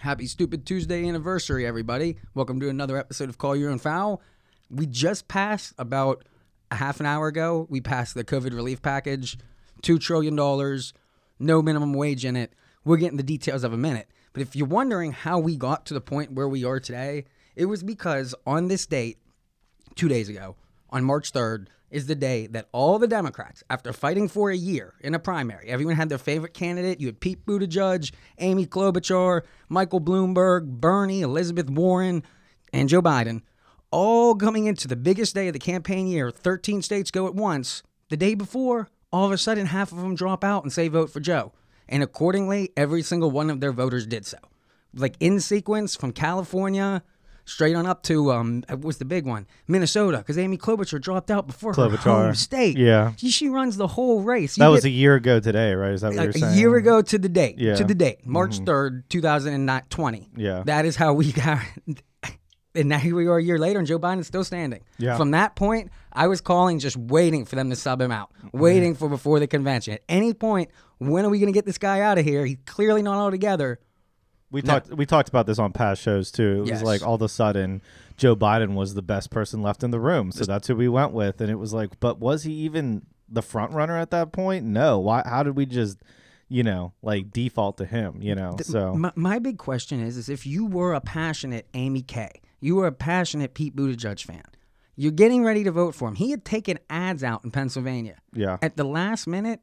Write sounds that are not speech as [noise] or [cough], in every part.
Happy Stupid Tuesday anniversary, everybody. Welcome to another episode of Call Your Own Foul. We just passed about a half an hour ago, we passed the COVID relief package, $2 trillion, no minimum wage in it. We're getting the details of a minute. But if you're wondering how we got to the point where we are today, it was because on this date, two days ago, on March 3rd, is the day that all the Democrats, after fighting for a year in a primary, everyone had their favorite candidate. You had Pete Buttigieg, Amy Klobuchar, Michael Bloomberg, Bernie, Elizabeth Warren, and Joe Biden, all coming into the biggest day of the campaign year. 13 states go at once. The day before, all of a sudden, half of them drop out and say vote for Joe. And accordingly, every single one of their voters did so. Like in sequence from California straight on up to um uh, what was the big one minnesota because amy klobuchar dropped out before her home state Yeah. she, she runs the whole race You That was get- a year ago today, right? Is that what uh, a, you're saying? a year ago to the date Yeah. to the date march mm-hmm. 3rd 2020 Yeah. that is how we got [laughs] and now here we are a year later and joe biden's still standing Yeah. from that point i was calling just waiting for them to sub him out mm-hmm. waiting for before the convention at any point when are we going to get this guy out of here he's clearly not all together We talked we talked about this on past shows too. It Yes. was like all of a sudden Joe Biden was the best person left in the room. So that's who we went with. And it was like, but was he even the front runner at that point? No. Why how did we just, you know, like default to him, you know? So My, my big question is, is if you were a passionate Amy Kay, you were a passionate Pete Buttigieg fan, you're getting ready to vote for him. He had taken ads out in Pennsylvania. Yeah. At the last minute,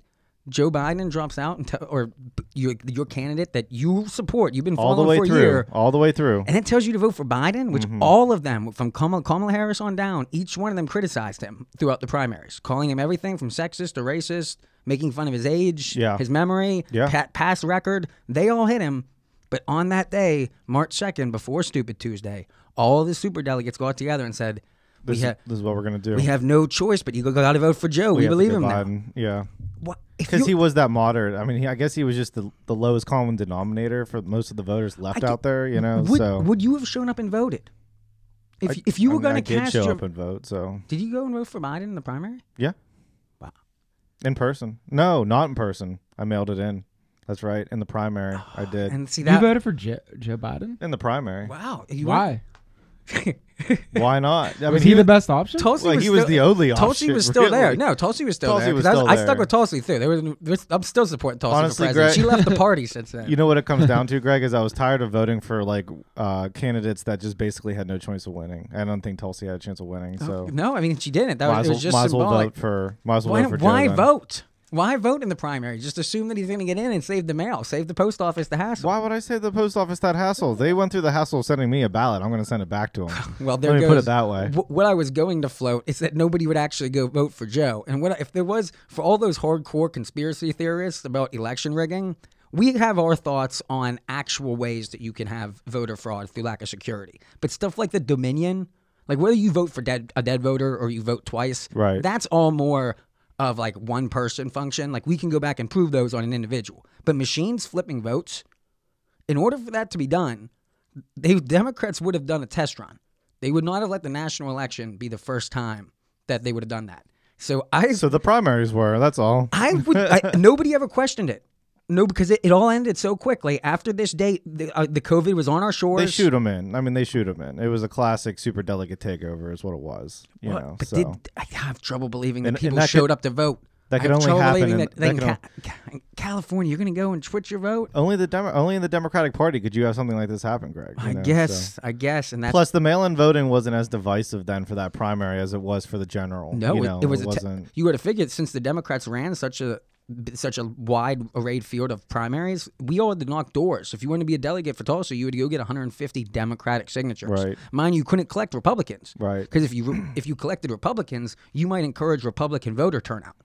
Joe Biden drops out, and te- or your your candidate that you support, you've been all the following way for a through. year, All the way through. and it tells you to vote for Biden, which Mm-hmm. all of them, from Kamala, Kamala Harris on down, each one of them criticized him throughout the primaries, calling him everything from sexist to racist, making fun of his age, Yeah. his memory, Yeah. pa- past record. They all hit him. But on that day, March 2nd, before Stupid Tuesday, all the super delegates got together and said, This, ha- is, this is what we're gonna do. we have no choice, but you got to vote for Joe. We, have to believe get him now. Yeah. What? Because he was that moderate. I mean, he, I guess he was just the, the lowest common denominator for most of the voters left I out there. You know, would, so would you have shown up and voted? If, I- if you I were mean, going to did cast show your, up and vote. So did you go and vote for Biden in the primary? yeah, Wow. in person. No, not in person. I mailed it in. That's right. In the primary, I [sighs] did. And see that You voted for Joe, Joe Biden? in the primary. wow. You Why? Why not? I Was mean, he the best option? Tulsi Well, was he was still- the only option. Tulsi was still there. No, Tulsi was still Tulsi there. was 'cause I, still I stuck with Tulsi through. There was, I'm still supporting Tulsi Honestly, for president. She left the [laughs] party since then. You know what it comes down to, Greg? Is I was tired of voting for like uh, candidates that just basically had no chance of winning. I don't think Tulsi had a chance of winning. So no, I mean she didn't. That was, as it was just might as well symbolic. vote for. Might well why vote for why then. vote? Why vote in the primary? Just assume that he's going to get in and save the mail, save the post office the hassle. Why would I say the post office that hassle? They went through the hassle of sending me a ballot. I'm going to send it back to them. [laughs] Well, there Let me goes. put it that way. Wh- What I was going to float is that nobody would actually go vote for Joe. And what if there was for all those hardcore conspiracy theorists about election rigging? We have our thoughts on actual ways that you can have voter fraud through lack of security. But stuff like the Dominion, like whether you vote for dead, a dead voter or you vote twice, Right. That's all more of like one person function. Like we can go back and prove those on an individual. But machines flipping votes, in order for that to be done, they Democrats would have done a test run. They would not have let the national election be the first time that they would have done that. So I, So the primaries were. That's all. I would, [laughs] I, nobody ever questioned it. No, because it, it all ended so quickly. After this date, the, uh, the COVID was on our shores. They shoot them in. I mean, they shoot them in. It was a classic super delegate takeover, is what it was. You know, but so did, I have trouble believing that And- and people that showed could- up to vote. that could only happen in- that, that in Ca- Ca- California, you're going to go and switch your vote. only the Demo- only in the Democratic Party could you have something like this happen, Greg. I know, guess, so. I guess, and that's Plus, the mail-in voting wasn't as divisive then for that primary as it was for the general. No, you it, know, it was. a te- wasn't. you would have figured since the Democrats ran such a such a wide arrayed field of primaries, we all had to knock doors. So if you wanted to be a delegate for Tulsi, you had to go get 150 Democratic signatures. Right. Mind you, couldn't collect Republicans. Right. Because if you if you collected Republicans, you might encourage Republican voter turnout.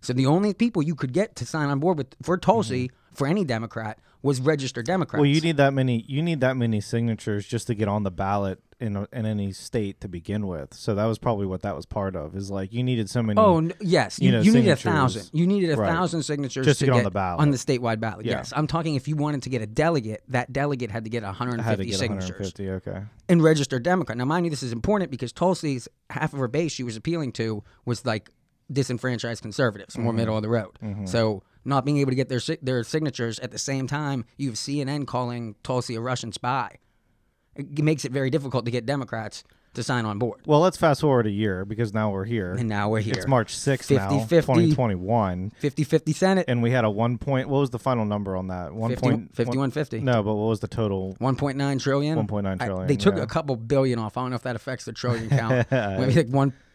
So the only people you could get to sign on board with for Tulsi for any Democrat was registered Democrats. Mm-hmm. Well, you need that many. You need that many signatures just to get on the ballot in a, in any state to begin with. So that was probably what that was part of. Is like you needed so many. Oh n- yes, you, you know, you needed a thousand. You needed a Right. thousand signatures Just to get on the ballot. on the statewide ballot. Yeah. Yes, I'm talking if you wanted to get a delegate, that delegate had to get 150 had to get signatures 150. Okay. and registered Democrat. Now, mind you, this is important because Tulsi's half of her base she was appealing to was like disenfranchised conservatives, more Mm-hmm. middle of the road. So not being able to get their their signatures at the same time. You have CNN calling Tulsi a Russian spy. It makes it very difficult to get Democrats to sign on board. Well, let's fast forward a year because now we're here. And now we're here. It's March 6th now, 50-50. 2021. 50-50 Senate. And we had a one point. What was the final number on that? One 50 point 5150. No, but what was the total? 1.9 trillion. 1.9 trillion. I- they took yeah. a couple billion off. I don't know if that affects the trillion [laughs] count. Maybe like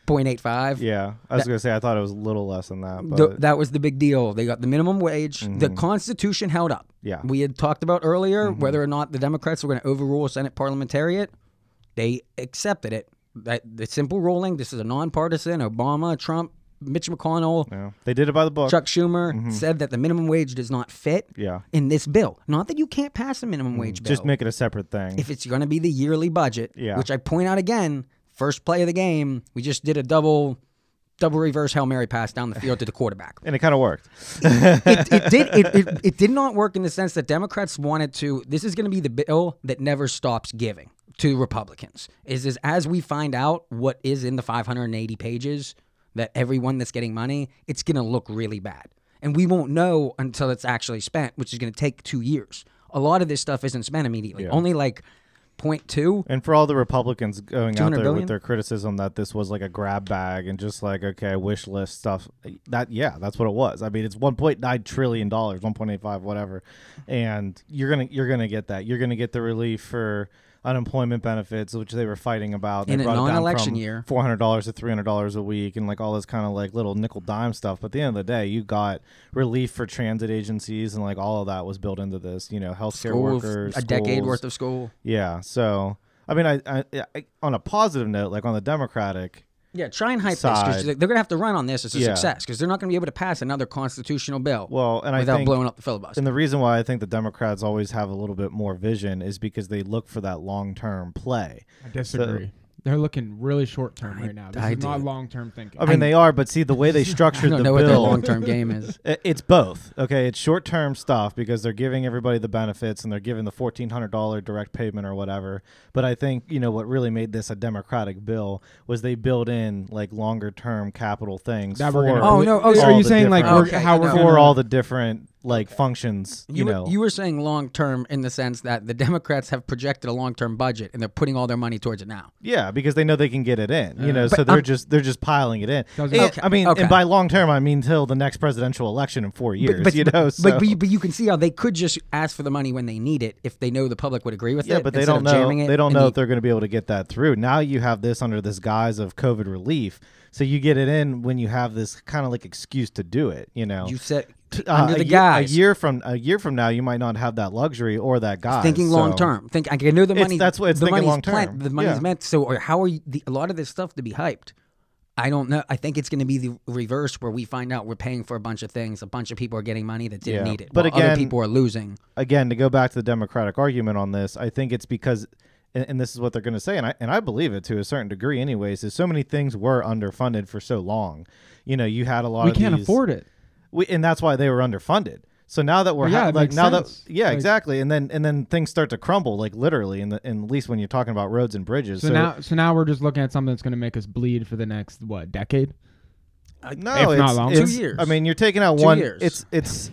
1.85. Yeah, I was gonna say I thought it was a little less than that, but Th- that was the big deal. They got the minimum wage. The Constitution held up. Mm-hmm. Yeah. Mm-hmm. We had talked about earlier whether or not the Democrats were going to overrule Senate parliamentarian. They accepted it. That the simple ruling. This is a nonpartisan. Obama, Trump, Mitch McConnell, yeah, they did it by the book. Chuck Schumer said that the minimum wage does not fit Mm-hmm. Yeah. in this bill. Not that you can't pass a minimum wage bill. Just make it a separate thing. if it's going to be the yearly budget, Yeah. which I point out again, first play of the game, we just did a double double reverse Hail Mary pass down the field to the quarterback. and it kind of worked. [laughs] it, it did it, it, it did not work in the sense that Democrats wanted to this is going to be the bill that never stops giving to Republicans. Is is as we find out what is in the 580 pages that everyone that's getting money, it's going to look really bad. And we won't know until it's actually spent, which is going to take 2 years. A lot of this stuff isn't spent immediately. Only like 0.2 And for all the Republicans going out there billion? with their criticism that this was like a grab bag and just like okay wish list stuff, that yeah, that's what it was. I mean, it's 1.9 trillion dollars, 1.85, whatever, and you're gonna you're gonna get that. You're gonna get the relief for unemployment benefits, which they were fighting about. They In a brought it down non-election year. four hundred dollars to three hundred dollars a week, and like all this kind of like little nickel dime stuff. But at the end of the day, you got relief for transit agencies, and like all of that was built into this. You know, healthcare school, workers, a decade worth of school. Yeah. So, I mean, I, I, I on a positive note, like on the Democratic, Yeah, try and hype this 'cause Side. they're going to have to run on this as a Yeah. success because they're not going to be able to pass another constitutional bill well, and I without think, blowing up the filibuster. and the reason why I think the Democrats always have a little bit more vision is because they look for that long term play. I disagree. They're looking really short term right now. This I is not long term thinking. I mean, they are, but see the way they [laughs] I structured don't the know what their bill. long term game is. [laughs] I- It's both. Okay, it's short term stuff because they're giving everybody the benefits and they're giving the fourteen hundred dollar direct payment or whatever. But I think you know what really made this a democratic bill was they built in like longer term capital things that for we're gonna. Oh, no, oh, are sorry. you the saying like different- we're, Okay, how we're know. gonna, for all the different like functions. You, You, know, were, you were saying long term in the sense that the Democrats have projected a long term budget and they're putting all their money towards it now. yeah, because they know they can get it in. You know, Uh, so they're I'm- just they're just piling it in. Okay, I mean, okay. and by long term, I mean till the next presidential election in four years. but, you know, so. but, but, you, but you can see how they could just ask for the money when they need it if they know the public would agree with Yeah, it. but they don't know. They don't know the- if they're going to be able to get that through. Now you have this under this guise of COVID relief, so you get it in when you have this kind of like excuse to do it. You know, You said uh, under a the year- A year from a year from now, you might not have that luxury or that guy. thinking so- long term. Think I know the It's- money. that's what- it's the thinking long-term. planned- The money's Yeah. meant. So or how are you? The, a lot of this stuff to be hyped. I don't know. I think it's going to be the reverse where we find out we're paying for a bunch of things. A bunch of people are getting money that didn't Yeah. need it. But again- other people are losing. Again, to go back to the Democratic argument on this, I think it's because. And, and this is what they're going to say, and I and I believe it to a certain degree, anyways. Is so many things were underfunded for so long. You know, you had a lot we of can't these, afford it. We, and that's why they were underfunded. So now that we're Well, yeah, ha- like now sense. that yeah Like- exactly, and then and then things start to crumble like literally, in the in at least when you're talking about roads and bridges. So, now, so now we're just looking at something that's going to make us bleed for the next what decade? no, if it's, not longer. it's- Two years. I mean, you're taking out Two one. years. It's it's.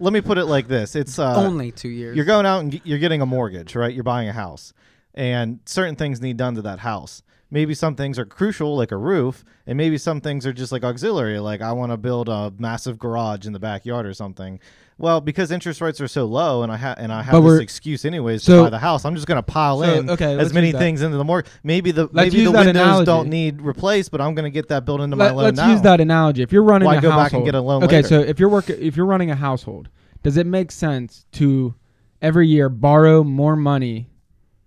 let me put it like this: It's uh, Only two years. you're going out and g- you're getting a mortgage, right? You're buying a house, and certain things need done to that house. Maybe some things are crucial, like a roof, and maybe some things are just like auxiliary, like I want to build a massive garage in the backyard or something. Well, because interest rates are so low, and I ha- and I have But this excuse anyways so- to buy the house, I'm just going to pile So, in okay, as many things into the mortgage. Maybe the maybe the windows analogy. don't need replaced, but I'm going to get that built into my loan. Let, us now. use that analogy. If you're running Why a go household, back and get a loan okay. later? So if you're working, if you're running a household, does it make sense to every year borrow more money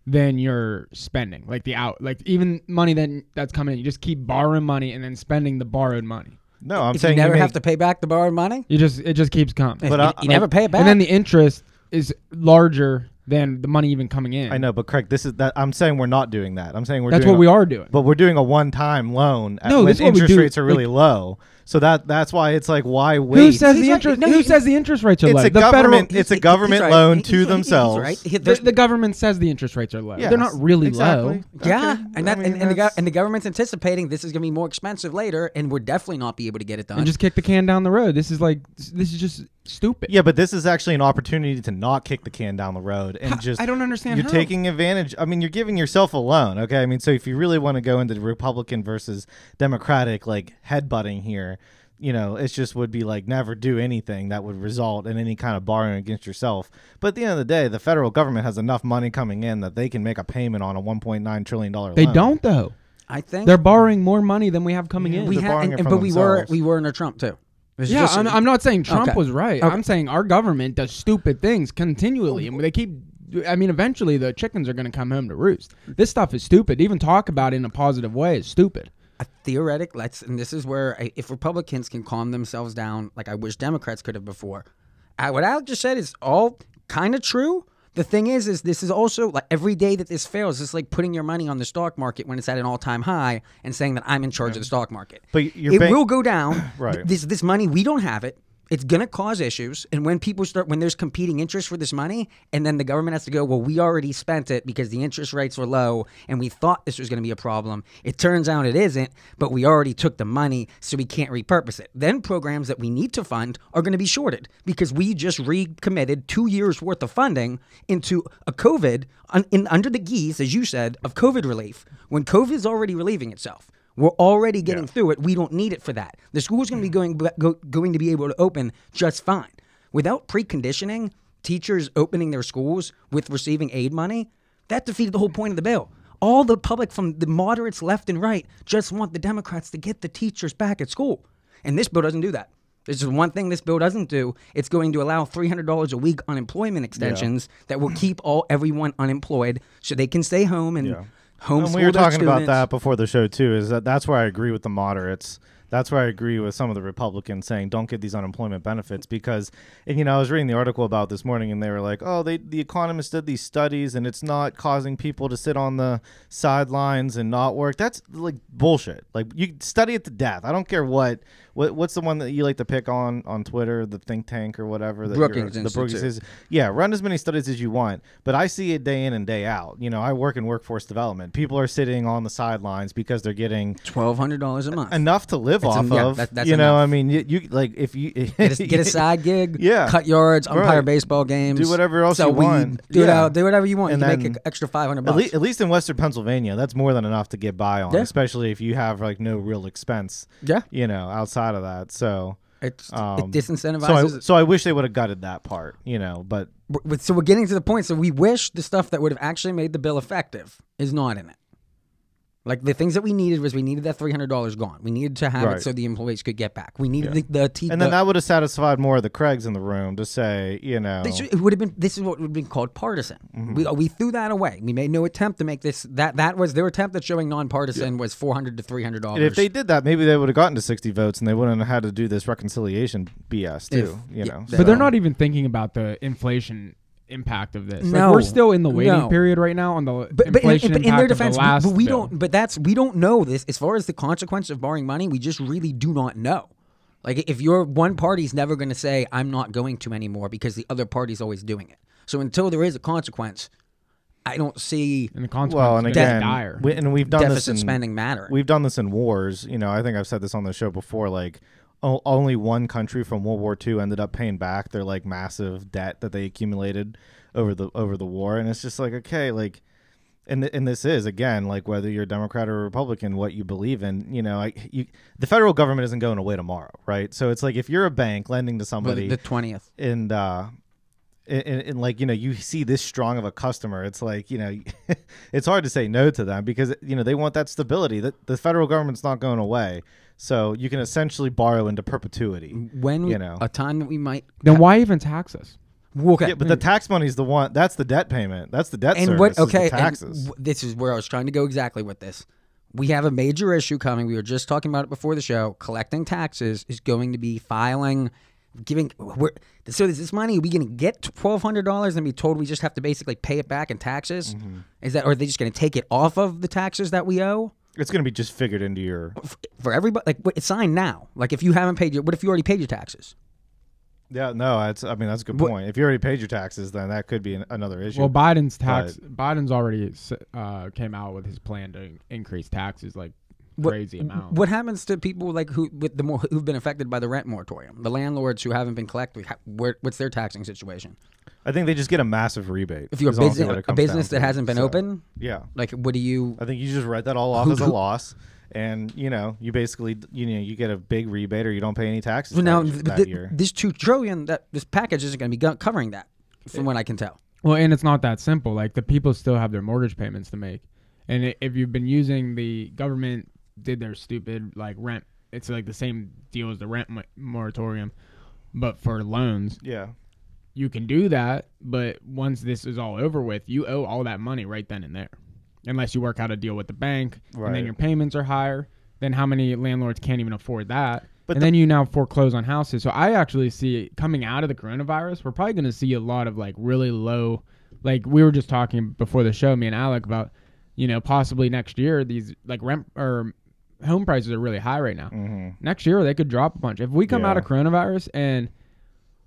than you're spending? Like the out, like even money that that's coming in, you just keep borrowing money and then spending the borrowed money. No, I'm if saying you never make- have to pay back the borrowed money, You just it just keeps coming, But you, I- you never pay it back. and then the interest is larger than the money even coming in. I know, but Craig, this is that I'm saying we're not doing that. I'm saying we're That's doing what a- we are doing. But we're doing a one-time loan at No, when this what we interest do, rates are really low. So that that's why it's like, why wait? Who says He's the right. interest? No, who he- says the interest rates are it's low? a the government. federal. it's a government right. loan He's- to he's themselves. right. He- The, the government says the interest rates are low. Yes, They're not really exactly. low. Yeah, Okay. and that I mean, and, and, the, gov- and the government's anticipating this is going to be more expensive later, and we're definitely not be able to get it done. And just kick the can down the road. This is like this is just stupid. Yeah, but this is actually an opportunity to not kick the can down the road and How- just. I don't understand You're how. taking advantage. I mean, you're giving yourself a loan. Okay, I mean, so if you really want to go into the Republican versus Democratic like headbutting here, you know, it just would be like never do anything that would result in any kind of borrowing against yourself. But at the end of the day, the federal government has enough money coming in that they can make a payment on a 1.9 trillion dollar. They loan. don't though. I think They're borrowing more money than we have coming Yeah, in. we they're have, and, and- from but we were themselves. we were under Trump too. It's yeah, I'm, I'm not saying Trump Okay. was right. Okay. I'm saying our government does stupid things continually, and they keep. I mean, eventually the chickens are going to come home to roost. This stuff is stupid. Even talk about it in a positive way is stupid. a theoretic let's and this is where I, if republicans can calm themselves down like i wish democrats could have before uh, what Alec just said is all kind of true the thing is is this is also like every day that this fails it's like putting your money on the stock market when it's at an all-time high and saying that i'm in charge of the stock market. But it bank- will go down. [coughs] Right. this this money we don't have it it's going to cause issues and when people start when there's competing interest for this money and then the government has to go well we already spent it because the interest rates were low and we thought this was going to be a problem. It turns out it isn't but we already took the money so we can't repurpose it. Then programs that we need to fund are going to be shorted because we just recommitted two years worth of funding into a covid un, in, under the guise as you said of covid relief when covid is already relieving itself we're already getting through it. We don't need it for that. The school's mm. going to be going go, going to be able to open just fine without preconditioning teachers opening their schools with receiving aid money. That defeated the whole mm. point of the bill. All the public from the moderates left and right just want the Democrats to get the teachers back at school, and this bill doesn't do that. This is one thing this bill doesn't do. It's going to allow three hundred dollars a week unemployment extensions that will keep all everyone unemployed, so they can stay home and Yeah. Homeschool And we were talking about that before the show too. Is that that's where I agree with the moderates. That's where I agree with some of the Republicans saying don't get these unemployment benefits because, and you know, I was reading the article about this morning and they were like, oh, they the economists did these studies and it's not causing people to sit on the sidelines and not work. That's like bullshit. Like you study it to death. I don't care what what what's the one that you like to pick on on Twitter, the think tank or whatever. That Brookings the Brookings Institute. is yeah, run as many studies as you want, but I see it day in and day out. You know, I work in workforce development. People are sitting on the sidelines because they're getting twelve hundred dollars a month. enough to live That's off yeah, of. that- you know, enough. I mean, you, you like if you get a, get a side gig, [laughs] Yeah. cut yards, umpire Right. baseball games, Do whatever else sell you want. Do it Yeah. out, do whatever you want. And you make an extra five hundred At, le- at least in Western Pennsylvania, that's more than enough to get by on, Yeah. especially if you have like no real expense. yeah, You know, outside of that. So, it's um, it disincentivizes. so I, so I wish they would have gutted that part. You know, but But- so we're getting to the point. So we wish the stuff that would have actually made the bill effective is not in it. Like the things that we needed was we needed that three hundred dollars gone. We needed to have Right. it so the employees could get back. We needed the the, te- and then the- that would have satisfied more of the Craigs in the room to say, you know, This, it would have been. This is what would have been called partisan. Mm-hmm. We, we threw that away. We made no attempt to make this. That that was their attempt at showing nonpartisan was four hundred to three hundred And dollars. if they did that, maybe they would have gotten to 60 votes and they wouldn't have had to do this reconciliation BS too. If- you yeah, know, But they're not even thinking about the inflation impact of this. Like, No. we're still in the waiting No. period right now on the but, but, in, inflation but in their of the defense, we- last but we bill. don't. But that's we don't know this as far as the consequence of borrowing money. We just really do not know. Like if your one party's never going to say I'm not going to anymore because the other party's always doing it. So until there is a consequence, I don't see And the consequences well, and are gonna be again, dire. we, and we've done this deficit in, spending matter. We've done this in wars. You know, I think I've said this on the show before. Like, o- only one country from World War II ended up paying back their like massive debt that they accumulated over the over the war, and it's just like okay, like. And, th- and this is again like whether you're a Democrat or Republican, what you believe in. You know, I, you, the federal government isn't going away tomorrow, right? So it's like if you're a bank lending to somebody, the twentieth. and uh and, and, and, like you know you see this strong of a customer it's like you know [laughs] it's hard to say no to them because you know they want that stability that the federal government's not going away so you can essentially borrow into perpetuity When You know. a time that we might then why even tax us? okay. yeah but the tax money's the one that's the debt payment that's the debt and service what is the okay and taxes w- this is where i was trying to go exactly with this we have a major issue coming we were just talking about it before the show collecting taxes is going to be filing giving we're, so is this money are we going to get $1200 and be told we just have to basically pay it back in taxes Mm-hmm. is that or are they just going to take it off of the taxes that we owe It's going to be just figured into your. F- For everybody, like it's signed now. Like if you haven't paid your, what if you already paid your taxes? Yeah, no, that's. I mean, that's a good What- point. If you already paid your taxes, then that could be an, another issue. Well, Biden's tax. Biden's already uh, came out with his plan to increase taxes like What- amount. What happens to people like who with the more who've been affected by the rent moratorium? The landlords who haven't been collecting, where, what's their taxing situation? I think they just get a massive rebate. If you're a is honestly business, a business that to. hasn't been So, open, Yeah, like what do you? I think you just write that all off Who- as a who- loss, and you know, you basically, you know, you get a big rebate or you don't pay any taxes Well, now that, th- year. this two trillion that this package isn't going to be covering that, from what I can tell. Well, and it's not that simple. Like the people still have their mortgage payments to make, and if you've been using the government did their stupid like rent, it's like the same deal as the rent moratorium, but for loans, Yeah, you can do that. But once this is all over with, you owe all that money right then and there, unless you work out a deal with the bank, and then your payments are higher. Then how many landlords can't even afford that? But and the- then you now foreclose on houses. So I actually see coming out of the coronavirus, we're probably going to see a lot of like really low, like we were just talking before the show, me and Alec about, you know, possibly next year these like rent or home prices are really high right now. hmm Next year they could drop a bunch. If we come out of coronavirus and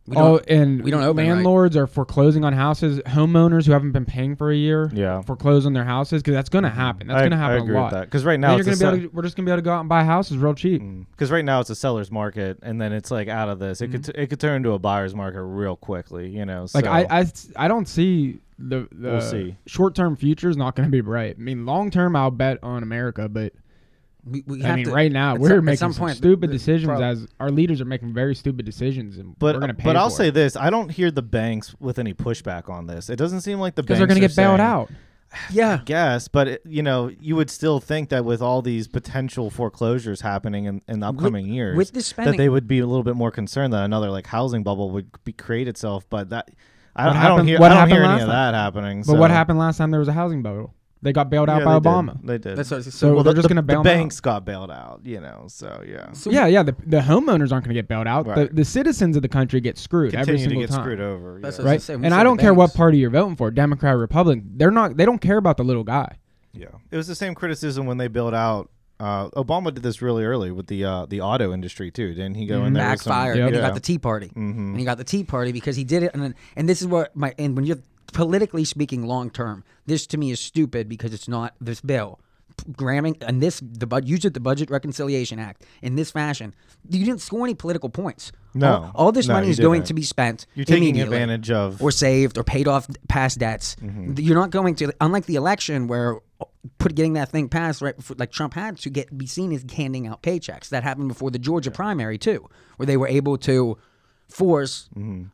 We all and we don't open, right? landlords are foreclosing on houses, homeowners who haven't been paying for a year yeah. foreclose on their houses because that's going to happen. That's going to I happen agree a lot. because right now you're gonna a be se- able to, we're just going to be able to go out and buy houses real cheap. because right now it's a seller's market, and then it's like out of this. It could Mm-hmm. t- it could turn into a buyer's market real quickly. You know, Like I, I, I don't see the the We'll see. short term future is not going to be bright. I mean, long term I'll bet on America, but we, we I have mean, to, right now we're some- making some some point, stupid the- the decisions prob- as our leaders are making very stupid decisions, and But we're going to pay. but I'll for say this: I don't hear the banks with any pushback on this. It doesn't seem like the banks they're going to are get bailed out. yeah. guess. but it, you know, you would still think that with all these potential foreclosures happening in, in the upcoming years, with the spending- that they would be a little bit more concerned that another like housing bubble would be create itself. But that I, What I don't hear what I don't hear any of last that happening. But what happened last time there was a housing bubble? They got bailed out Yeah, by they did. Obama. They did. That's what, so, So well, they're the, just gonna bail the 'em out. banks got bailed out, you know. So yeah, so yeah, yeah. The, the homeowners aren't going to get bailed out. Right. The, the citizens of the country get screwed every continue to single get time. screwed over. That's yeah. what- right? say, we And said I the don't care what banks. party you're voting for, Democrat, or Republican. They're not. They don't care about the little guy. Yeah, it was the same criticism when they built out. Uh, Obama did this really early with the uh, the auto industry too, didn't he? Go in there with some- backfired, Yep. and he Yeah. got the Tea Party, and he got the Tea Party because he did it, and then, and this is what my and when you're politically speaking, long term, this to me is stupid because it's not this bill. Gramming and this the bud use it the Budget Reconciliation Act in this fashion. You didn't score any political points. No. all, all this No, money is going to be spent. You're taking advantage of or saved or paid off past debts. Mm-hmm. You're not going to unlike the election where put getting that thing passed right before, like Trump had to get be seen as handing out paychecks. That happened before the Georgia primary too, where they were able to force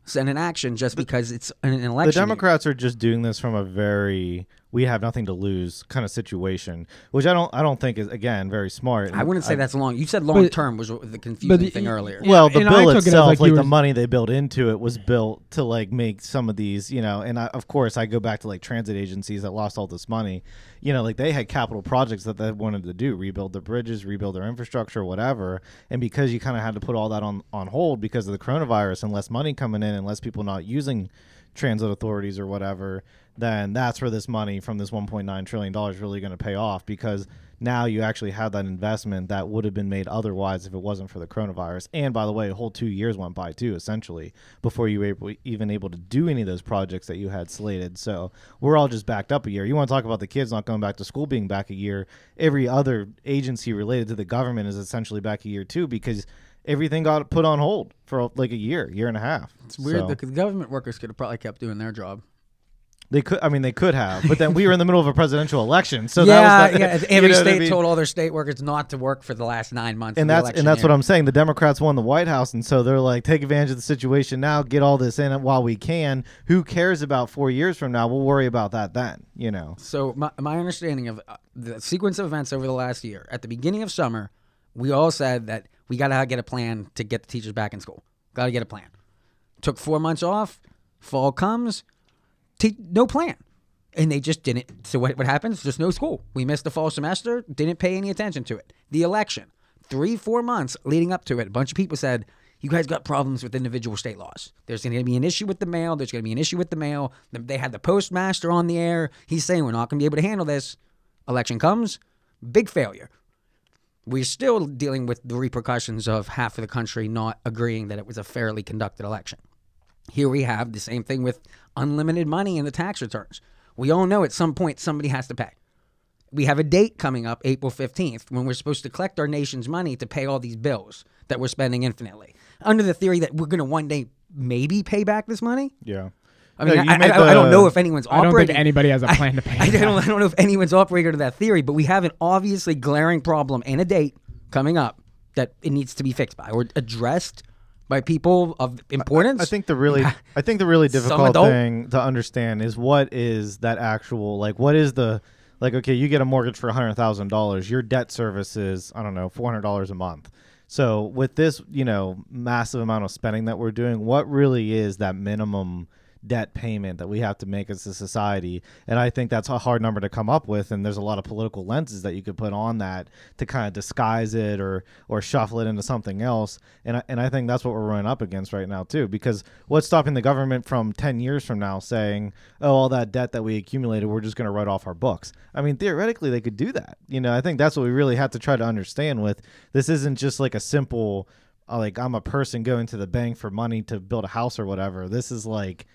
send an action just because it's an, election. Mm-hmm. the year. Democrats are just doing this from a very we have nothing to lose kind of situation, which I don't I don't think is again very smart. I wouldn't say that's long. You said long term was the confusing the- thing earlier. Yeah, well, the and bill took it itself, like like, the were- money they built into it, was built to like make some of these, you know. And I, of course, I go back to like transit agencies that lost all this money. You know, like they had capital projects that they wanted to do, rebuild the bridges, rebuild their infrastructure, whatever. And because you kind of had to put all that on on hold because of the coronavirus and less money coming in and less people not using transit authorities or whatever, then that's where this money from this 1.9 trillion dollars really going to pay off because now you actually have that investment that would have been made otherwise if it wasn't for the coronavirus. And by the way, a whole two years went by too, essentially, before you were able, even able to do any of those projects that you had slated. So we're all just backed up a year. You want to talk about the kids not going back to school being back a year? Every other agency related to the government is essentially back a year too because everything got put on hold for like a year, year and a half. It's weird So- because government workers could have probably kept doing their job. They could. I mean, they could have, but then we were in the middle of a presidential election, so yeah, that was the, yeah. [laughs] you Every know what I state mean? told all their state workers not to work for the last nine months. and that's and that's year. what I'm saying. The Democrats won the White House, and so they're like, take advantage of the situation now, get all this in while we can. Who cares about four years from now? We'll worry about that then. You know. So my, my understanding of uh, the sequence of events over the last year, at the beginning of summer, we all said that we got to get a plan to get the teachers back in school. Got to get a plan. Took four months off. Fall comes, te- no plan, and they just didn't. So what what happens? Just no school. We missed the fall semester. Didn't pay any attention to it. The election, three four months leading up to it, a bunch of people said. You guys got problems with individual state laws. There's going to be an issue with the mail. There's going to be an issue with the mail. They had the postmaster on the air. He's saying we're not going to be able to handle this. Election comes, Big failure. We're still dealing with the repercussions of half of the country not agreeing that it was a fairly conducted election. Here we have the same thing with unlimited money in the tax returns. We all know at some point somebody has to pay. We have a date coming up, April 15th, when we're supposed to collect our nation's money to pay all these bills that we're spending infinitely. Under the theory that we're going to one day maybe pay back this money. Yeah. I mean, No, I, I, made I- don't know if anyone's I don't operating. think anybody has a [laughs] plan to pay. I don't. I don't know if anyone's operating to that theory, but we have an obviously glaring problem and a date coming up that it needs to be fixed by or addressed by people of importance. I think the really, [laughs] I think the really difficult thing to understand is what is that actual like? What is the like? Okay, you get a mortgage for hundred thousand dollars. Your debt service is I don't know four hundred dollars a month. So with this, you know, massive amount of spending that we're doing, what really is that minimum debt payment that we have to make as a society? And I think that's a hard number to come up with. And there's a lot of political lenses that you could put on that to kind of disguise it or or shuffle it into something else. And I, and I think that's what we're running up against right now too. Because what's stopping the government from ten years from now saying, "Oh, all that debt that we accumulated, we're just going to write off our books"? I mean, theoretically, they could do that. You know, I think that's what we really have to try to understand. With this, isn't just like a simple. uh, Like I'm a person going to the bank for money to build a house or whatever. This is like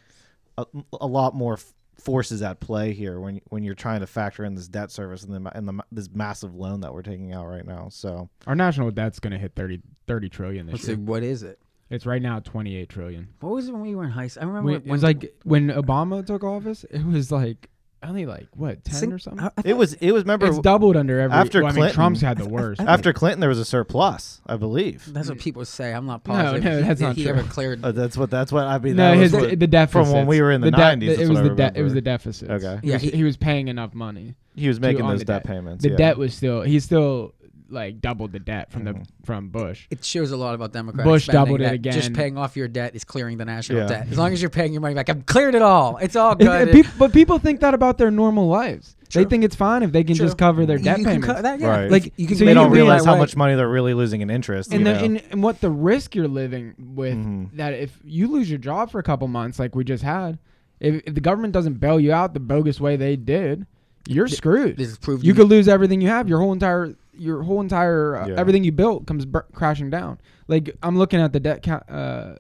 a, a lot more f- forces at play here when when you're trying to factor in this debt service and the and the this massive loan that we're taking out right now. So Our national debt's going to hit 30, 30 trillion this Let's see, year. what is it? It's right now 28 trillion. What was it when we were in high school? I remember When, when, it was like when Obama took office, it was like only like what 10 Sing- or something. I- I it was it was remember it's doubled under every. after well, I mean, Clinton- Trump's had the worst. after Clinton there was a surplus, I believe. That's what people say. I'm not No, positive. no, he, that's did not he true. ever cleared? Uh, that's what that's what I mean. no, that his was what- the deficit from when we were in the debt- 90s, It was the debt. It was the deficit. Okay. Yeah, Yeah, he- he, he was paying enough money. he was making on those debt debt. payments. The yeah. debt was still. He's still like doubled the debt from the from Bush. It shows a lot about Democrats. Bush spending doubled it that again. Just paying off your debt is clearing the national Yeah. debt. As long as you're paying your money back, I've cleared it all. It's all And- good. and peop- but people think that about their normal lives. True. They think it's fine if they can True. just cover their You debt can payments. cut that, yeah. Right. Like, you can so they you don't can be realize that how way. much money they're really losing in interest. and, you the, know? and, and what the risk you're living with Mhm. that if you lose your job for a couple months like we just had if, if the government doesn't bail you out the bogus way they did you're screwed This is proved you could lose everything you have your whole entire your whole entire uh, Yeah. everything you built comes bur- crashing down like i'm looking at the debt ca- uh,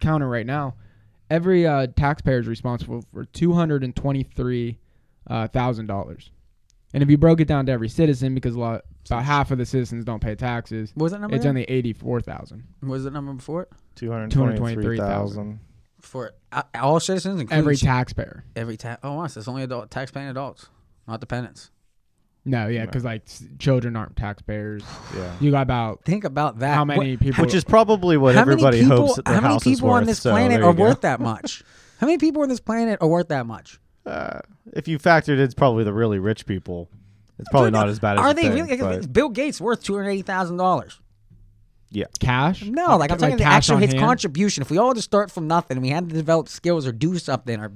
counter right now every uh, taxpayer is responsible for $223000 uh, dollars and if you broke it down to every citizen because a lot about half of the citizens don't pay taxes What was that number? it's again? only 84000 What was the number before it? 223,000. For uh, all citizens, including every taxpayer every tax. Oh, wow, so it's only adult tax-paying adults, not dependents. No yeah No. because like s- children aren't taxpayers [sighs] Yeah. you got about Think about that. how What- many people Which is probably what how everybody many people, hopes that their how many house is people on worth, this so planet there are you go. worth that much? [laughs] how many people on this planet are worth that much? Uh, if you factored it's probably the really rich people. It's probably not as bad as Are you they think, really? but- Bill Gates worth two hundred eighty thousand dollars? Yeah. cash No, like I'm talking the cash actual on his hand? contribution. If we all just start from nothing and we had to develop skills or do something or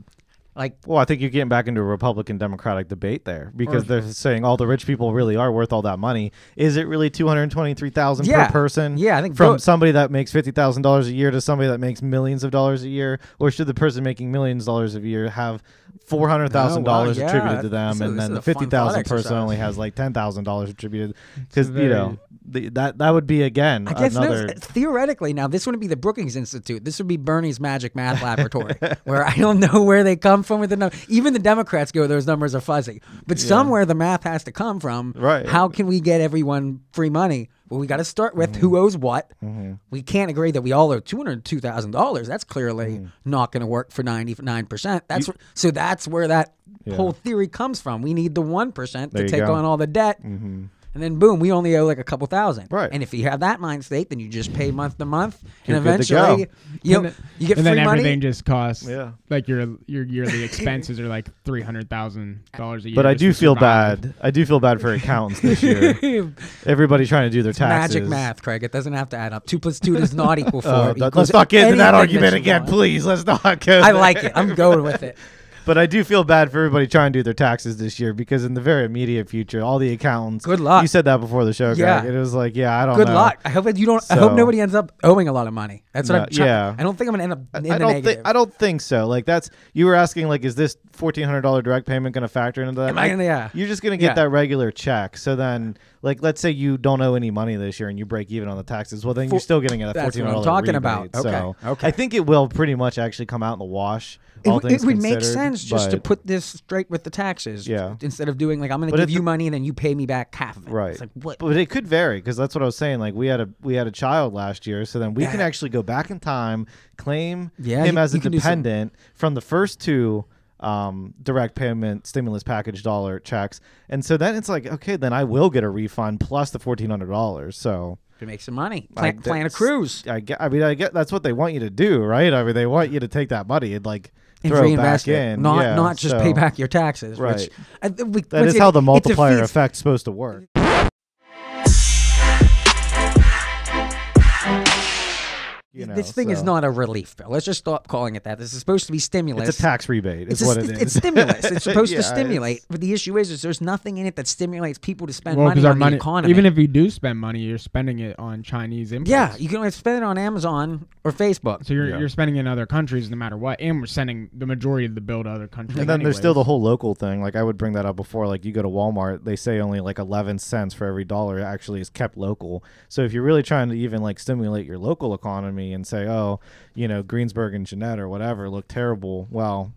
like Well, I think you're getting back into a Republican Democratic debate there because they're saying all the rich people really are worth all that money. Is it really two hundred twenty three thousand Yeah. per person? Yeah, I think from somebody that makes fifty thousand dollars a year to somebody that makes millions of dollars a year, or should the person making millions of dollars a year have four hundred thousand dollars Oh, wow, yeah, attributed to them, this and then the fifty thousand thought person only has like ten thousand dollars attributed? Because you know the, that that would be again I guess no, another. theoretically now this wouldn't be the Brookings Institute. This would be Bernie's Magic Math Laboratory, [laughs] where I don't know where they come from with the number. Even the Democrats go, those numbers are fuzzy. But somewhere the math has to come from. Right. How can we get everyone free money? Well, we got to start with Mm-hmm. who owes what. We can't agree that we all owe two hundred two thousand dollars. That's clearly Mm-hmm. not going to work for ninety nine percent. That's wh- so that's where that Yeah. whole theory comes from. We need the one percent to take go. on all the debt. Mhm. And then boom, we only owe like a couple thousand. Right. And if you have that mind state, then you just pay month to month, You're and eventually, go. you and, know, then- you get and free then money. everything just costs Yeah. like your your yearly [laughs] expenses are like three hundred thousand dollars a year But I do feel survive. bad. I do feel bad for accountants this year. [laughs] Everybody trying to do their taxes. Magic math, Craig. It doesn't have to add up. Two plus two does not [laughs] equal four. Uh, let- equals let's not get into that argument again, want. please. Let's not go. I there. like it. I'm going with it. But I do feel bad for everybody trying to do their taxes this year because in the very immediate future, all the accountants. Good luck. You said that before the show, Yeah. Greg. It was like, yeah, I don't Good know. luck. I hope that you don't. I hope nobody ends up owing a lot of money. That's what No, I'm trying. yeah. I don't think I'm gonna end up in I the don't negative. think I don't think so. Like that's you were asking like is this fourteen hundred dollar direct payment going to factor into that? Am I gonna- yeah. You're just going to get Yeah. that regular check. So then like let's say you don't owe any money this year and you break even on the taxes. Well then For- you're still getting a That's fourteen what I'm hundred dollar talking about. rebate. So Okay, okay. I think it will pretty much actually come out in the wash. It, w- it would make sense just to put this straight with the taxes. Yeah. Instead of doing like I'm going to give you the- money and then you pay me back half of it. Right. It's like what? But it could vary because that's what I was saying. Like we had a we had a child last year, so then we can actually go back in time, claim Yeah, him you- as a dependent from the first two um, direct payment stimulus package dollar checks, and so then it's like okay, then I will get a refund plus the fourteen hundred dollars. So to make some money. I- Plan, plan a cruise. I. I mean, I get that's what they want you to do, right? I mean, they want you to take that money and like And throw it back in, not Yeah, not just so pay back your taxes. Right. Which, th- we, That is it- how the multiplier effect's supposed to work. You know, this thing is not a relief bill. Let's just stop calling it that. This is supposed to be stimulus. It's a tax rebate. It's, Is a what st- it is. it's stimulus. It's [laughs] supposed Yeah, to stimulate. But the issue is, is there's nothing in it that stimulates people to spend Well, money because on our the economy. even if you do spend money, you're spending it on Chinese imports. yeah, you can only spend it on Amazon or Facebook. So you're Yeah. you're spending in other countries no matter what, and we're sending the majority of the bill to other countries. And then there's still the whole local thing. Like I would bring that up before. Like you go to Walmart, they say only like 11 cents for every dollar actually is kept local. So if you're really trying to even like stimulate your local economy and say, oh, you know, Greensburg and Jeannette or whatever look terrible, well,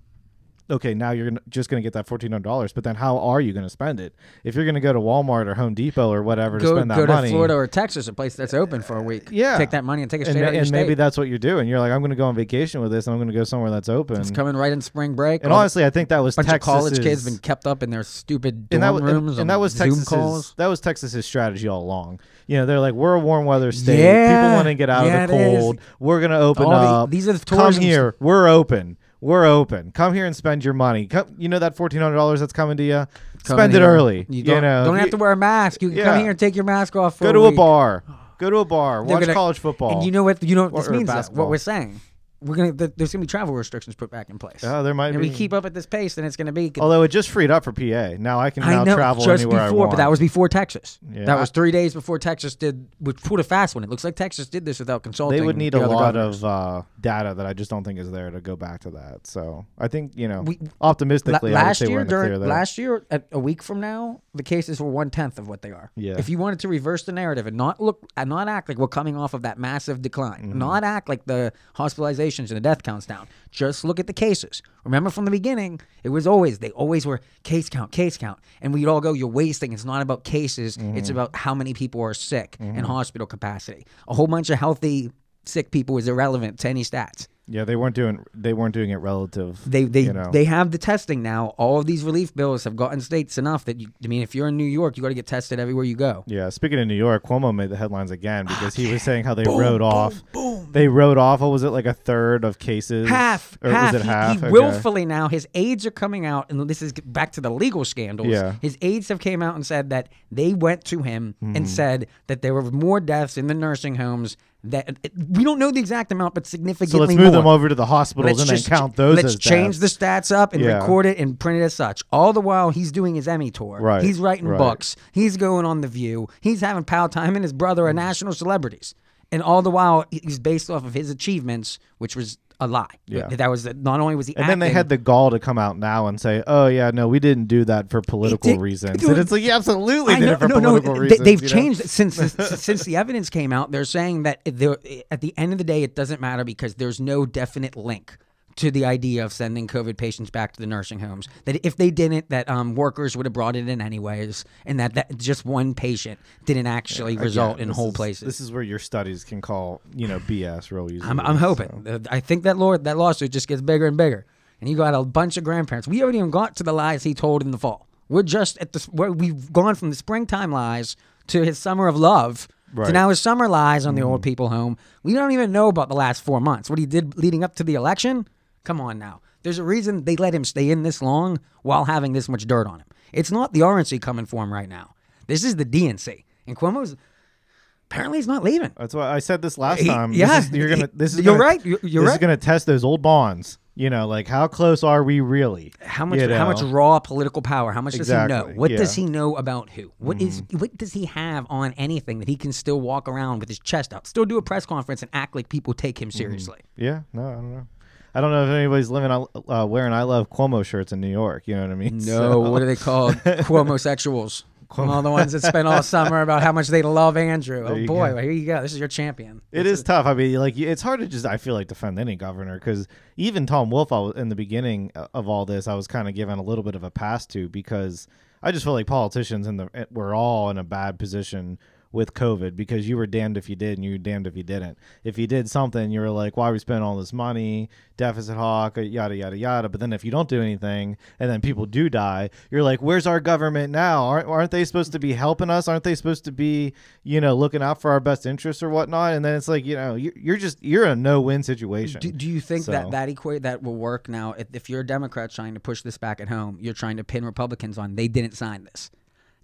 okay, now you're just going to get that $1,400. But then how are you going to spend it? If you're going to go to Walmart or Home Depot or whatever to spend that go to money. Florida or Texas, a place that's open for a week. Uh, yeah. take that money and take it and, out and maybe that's what you're doing. You're like, I'm going to go on vacation with this, and I'm going to go somewhere that's open. It's coming right in spring break. and honestly, I think that was a bunch Texas's, of college kids been kept up in their stupid dorm and that, wa- and- rooms and that was Zoom Texas's, calls. That was Texas's strategy all along. You know, they're like, we're a warm weather state. Yeah. People want to get out Yeah, of the it is. cold. We're gonna open All the- up. these are the Come here. We're open. We're open. Come here and spend your money. Come, you know that fourteen hundred dollars that's coming to you. Come spend it here. early. You You, don't, know, don't have to wear a mask. You can Yeah. come here and take your mask off. For go to a week. bar. Go to a bar. They're Watch gonna- college football. And you know what? You know what Or- this means. What we're saying. We're gonna. th- There's gonna be travel restrictions put back in place. Oh, there might and be. we keep up at this pace, then it's gonna be. Although it just freed up for PA. Now I can now I know travel just anywhere I before, want. but that was before Texas. Yeah, that was three days before Texas did, which put a fast one. It looks like Texas did this without consulting. they would need the a lot governors. of uh, data that I just don't think is there to go back to that. So I think you know, We- optimistically, I last year in the clear during last year at a week from now the cases were one tenth of what they are Yeah. if you wanted to reverse the narrative and not look and not act like we're coming off of that massive decline Mm-hmm. not act like the hospitalizations and the death counts down just look at the cases remember from the beginning it was always they always were case count case count and we'd all go you're wasting it's not about cases Mm-hmm. it's about how many people are sick and hospital capacity a whole bunch of healthy sick people is irrelevant to any stats Yeah, they weren't doing they weren't doing it relative. they they you know. they have the testing now. All of these relief bills have gotten states enough that you. I mean, if you're in New York, you got to get tested everywhere you go. yeah, speaking of New York, Cuomo made the headlines again because he was saying how they Boom, wrote boom, off. boom. They wrote off. What was it like a third of cases? Half, or half. was it He- half? He, Okay. willfully now his aides are coming out, and this is back to the legal scandals. Yeah. His aides have came out and said that they went to him Hmm. and said that there were more deaths in the nursing homes. That we don't know the exact amount, but significantly So let's more. move them over to the hospitals and then just count those Let's change deaths. the stats up and Yeah. record it and print it as such. All the while he's doing his Emmy tour. Right, He's writing right. books. He's going on the View. He's having pal time, and his brother Mm. are national celebrities. And all the while he's based off of his achievements, which was a lie. Yeah. That was not only was he And then they had the gall to come out now and say, "Oh yeah, no, we didn't do that for political did- reasons." dude, and it's like, "You absolutely did know- it for no, no, political they- reasons." They've you know? changed since since the evidence came out. They're saying that at the end of the day, it doesn't matter because there's no definite link to the idea of sending COVID patients back to the nursing homes. That if they didn't, that um, workers would have brought it in anyways, and that, that just one patient didn't actually result Again, in whole is- places. This is where your studies can call, you know, BS real easily. I'm, I'm hoping. Uh, I think that Lord that lawsuit just gets bigger and bigger, and you got a bunch of grandparents. We haven't even got to the lies he told in the fall. We're just at the where we've gone from the springtime lies to his summer of love. To Right. now his summer lies on the old people home. We don't even know about the last four months. What he did leading up to the election. Come on now. There's a reason they let him stay in this long while having this much dirt on him. It's not the RNC coming for him right now. This is the DNC. And Cuomo's apparently he's not leaving. That's why I said this last He- time. yeah, this is, you're gonna. This is you're gonna- right, you're- you're this right. is gonna test those old bonds. You know, like how close are we really? How much? You How much raw political power? How much does he know? Exactly, What does he know about who? What is? Mm-hmm. What does he have on anything that he can still walk around with his chest up, still do a press conference and act like people take him mm-hmm. seriously? Yeah, no, I don't know. I don't know if anybody's living on- uh, wearing I love Cuomo shirts in New York. You know what I mean? No, what are they called? [laughs] Cuomo-sexuals. All the ones that spend all summer about how much they love Andrew. Oh boy, well, here you go. This is your champion. It is tough. I mean, like it's hard to just. I feel like defend any governor because even Tom Wolf, was, in the beginning of all this, I was kind of given a little bit of a pass to because I just feel like politicians in the eh, we're all in a bad position with COVID because you were damned if you did and you were damned if you didn't. If you did something, you were like, why are we spending all this money, deficit hawk, uh, yada yada yada. But then if you don't do anything and then people do die, you're like, where's our government now? Aren't aren't they supposed to be helping us? Aren't they supposed to be, you know, looking out for our best interests or whatnot? And then it's like, you know, you're, you're just you're in a no win situation. Do, do you think So- that that equate that will work now? If, if you're a Democrat trying to push this back at home, you're trying to pin Republicans on they didn't sign this.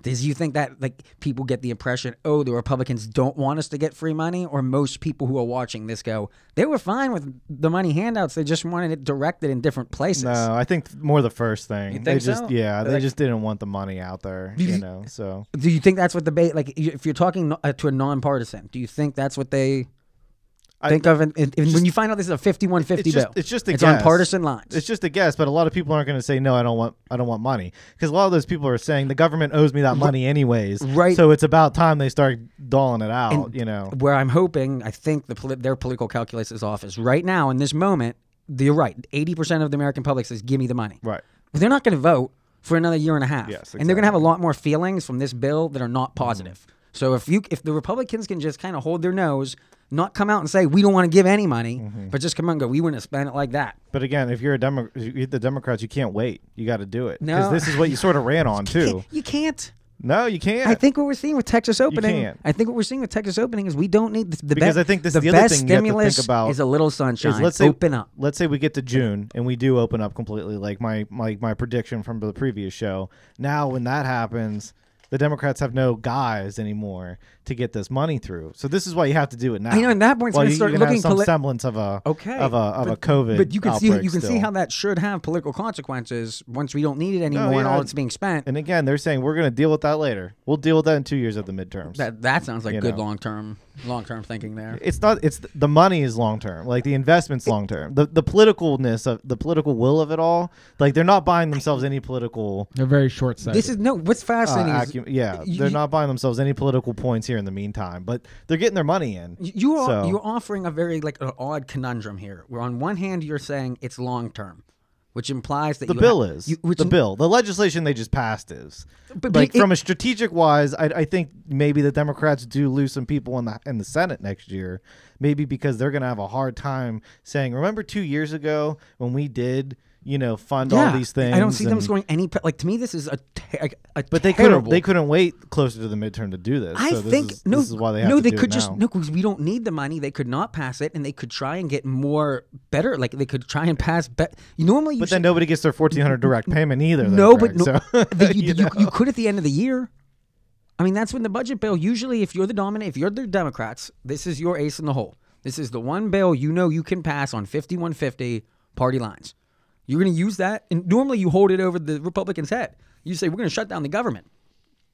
Does you think that like people get the impression, oh, the Republicans don't want us to get free money, or most people who are watching this go, they were fine with the money handouts, they just wanted it directed in different places. No, I think more the first thing. You they think just yeah, they Like- just didn't want the money out there, you- you know. So Do you think that's what the? Like, if you're talking uh, to a nonpartisan, do you think that's what they I- think of? In- when you find out this is a 51-50 it's just bill, it's just a it's on partisan lines. It's just a guess, but a lot of people aren't going to say no. I don't want. I don't want money because a lot of those people are saying the government owes me that money anyways. Right. So it's about time they start doling it out. And you know. where I'm hoping, I think the poli- their political calculus is off. Is right now in this moment, you're right. Eighty percent of the American public says, "Give me the money." Right. But they're not going to vote for another year and a half, Yes, and they're going to have a lot more feelings from this bill that are not positive. So if you if the Republicans can just kind of hold their nose, not come out and say we don't want to give any money, Mm-hmm. but just come out and go, we want to spend it like that. But again, if you're a Demo- you're the Democrats, you can't wait. You got to do it because No. this is what you sort of ran [laughs] on too. You can't. No, you can't. I think what we're seeing with Texas opening, can't. I think what we're seeing with Texas opening is we don't need the, the Because be- I think this the is the other best thing you have to think stimulus about is a little sunshine. let's say open up. Let's say we get to June and we do open up completely, like my my my prediction from the previous show. Now, when that happens, the Democrats have no guys anymore to get this money through. So this is why you have to do it now. I know, and that point's Well, gonna you, start you can looking have some poli- semblance of a Okay, of a of but, a COVID. But you can see you can see how that should have political consequences once we don't need it anymore and yeah. all it's being spent. And again, they're saying we're going to deal with that later. We'll deal with that in two years of the midterms. That that sounds like You good long term long term thinking there. it's not it's the money is long term like the investments long term the the politicalness of the political will of it all like they're not buying themselves any political They're very short sighted. This is no. What's uh, fascinating is acu- yeah you- they're you- not buying themselves any political points here in the meantime but they're getting their money in. You are So- you're offering a very like an odd conundrum here. Where on one hand you're saying it's long term, which implies that the you bill is. you- which the bill. The legislation they just passed is. But- like it- from a strategic wise I, I think maybe the democrats do lose some people in the in the senate next year maybe because they're gonna have a hard time saying remember two years ago when we did you know fund all these things I don't see them and- scoring any. Like to me, this is a, te- a But they couldn't. They couldn't wait closer to the midterm to do this. I so this think is, no. This is why they have no, they could just now. no because we don't need the money. They could not pass it, and they could try and get more better. Like they could try and pass. Be- normally, you But should, then nobody gets their fourteen hundred direct payment either. no, but no, so- [laughs] the- [laughs] you, you you, know? you could at the end of the year. I mean, that's when the budget bill. Usually, if you're the dominant, if you're the Democrats, this is your ace in the hole. This is the one bill you know you can pass on 5150 party lines. You're going to use that, and normally you hold it over the Republicans' head. You say we're going to shut down the government.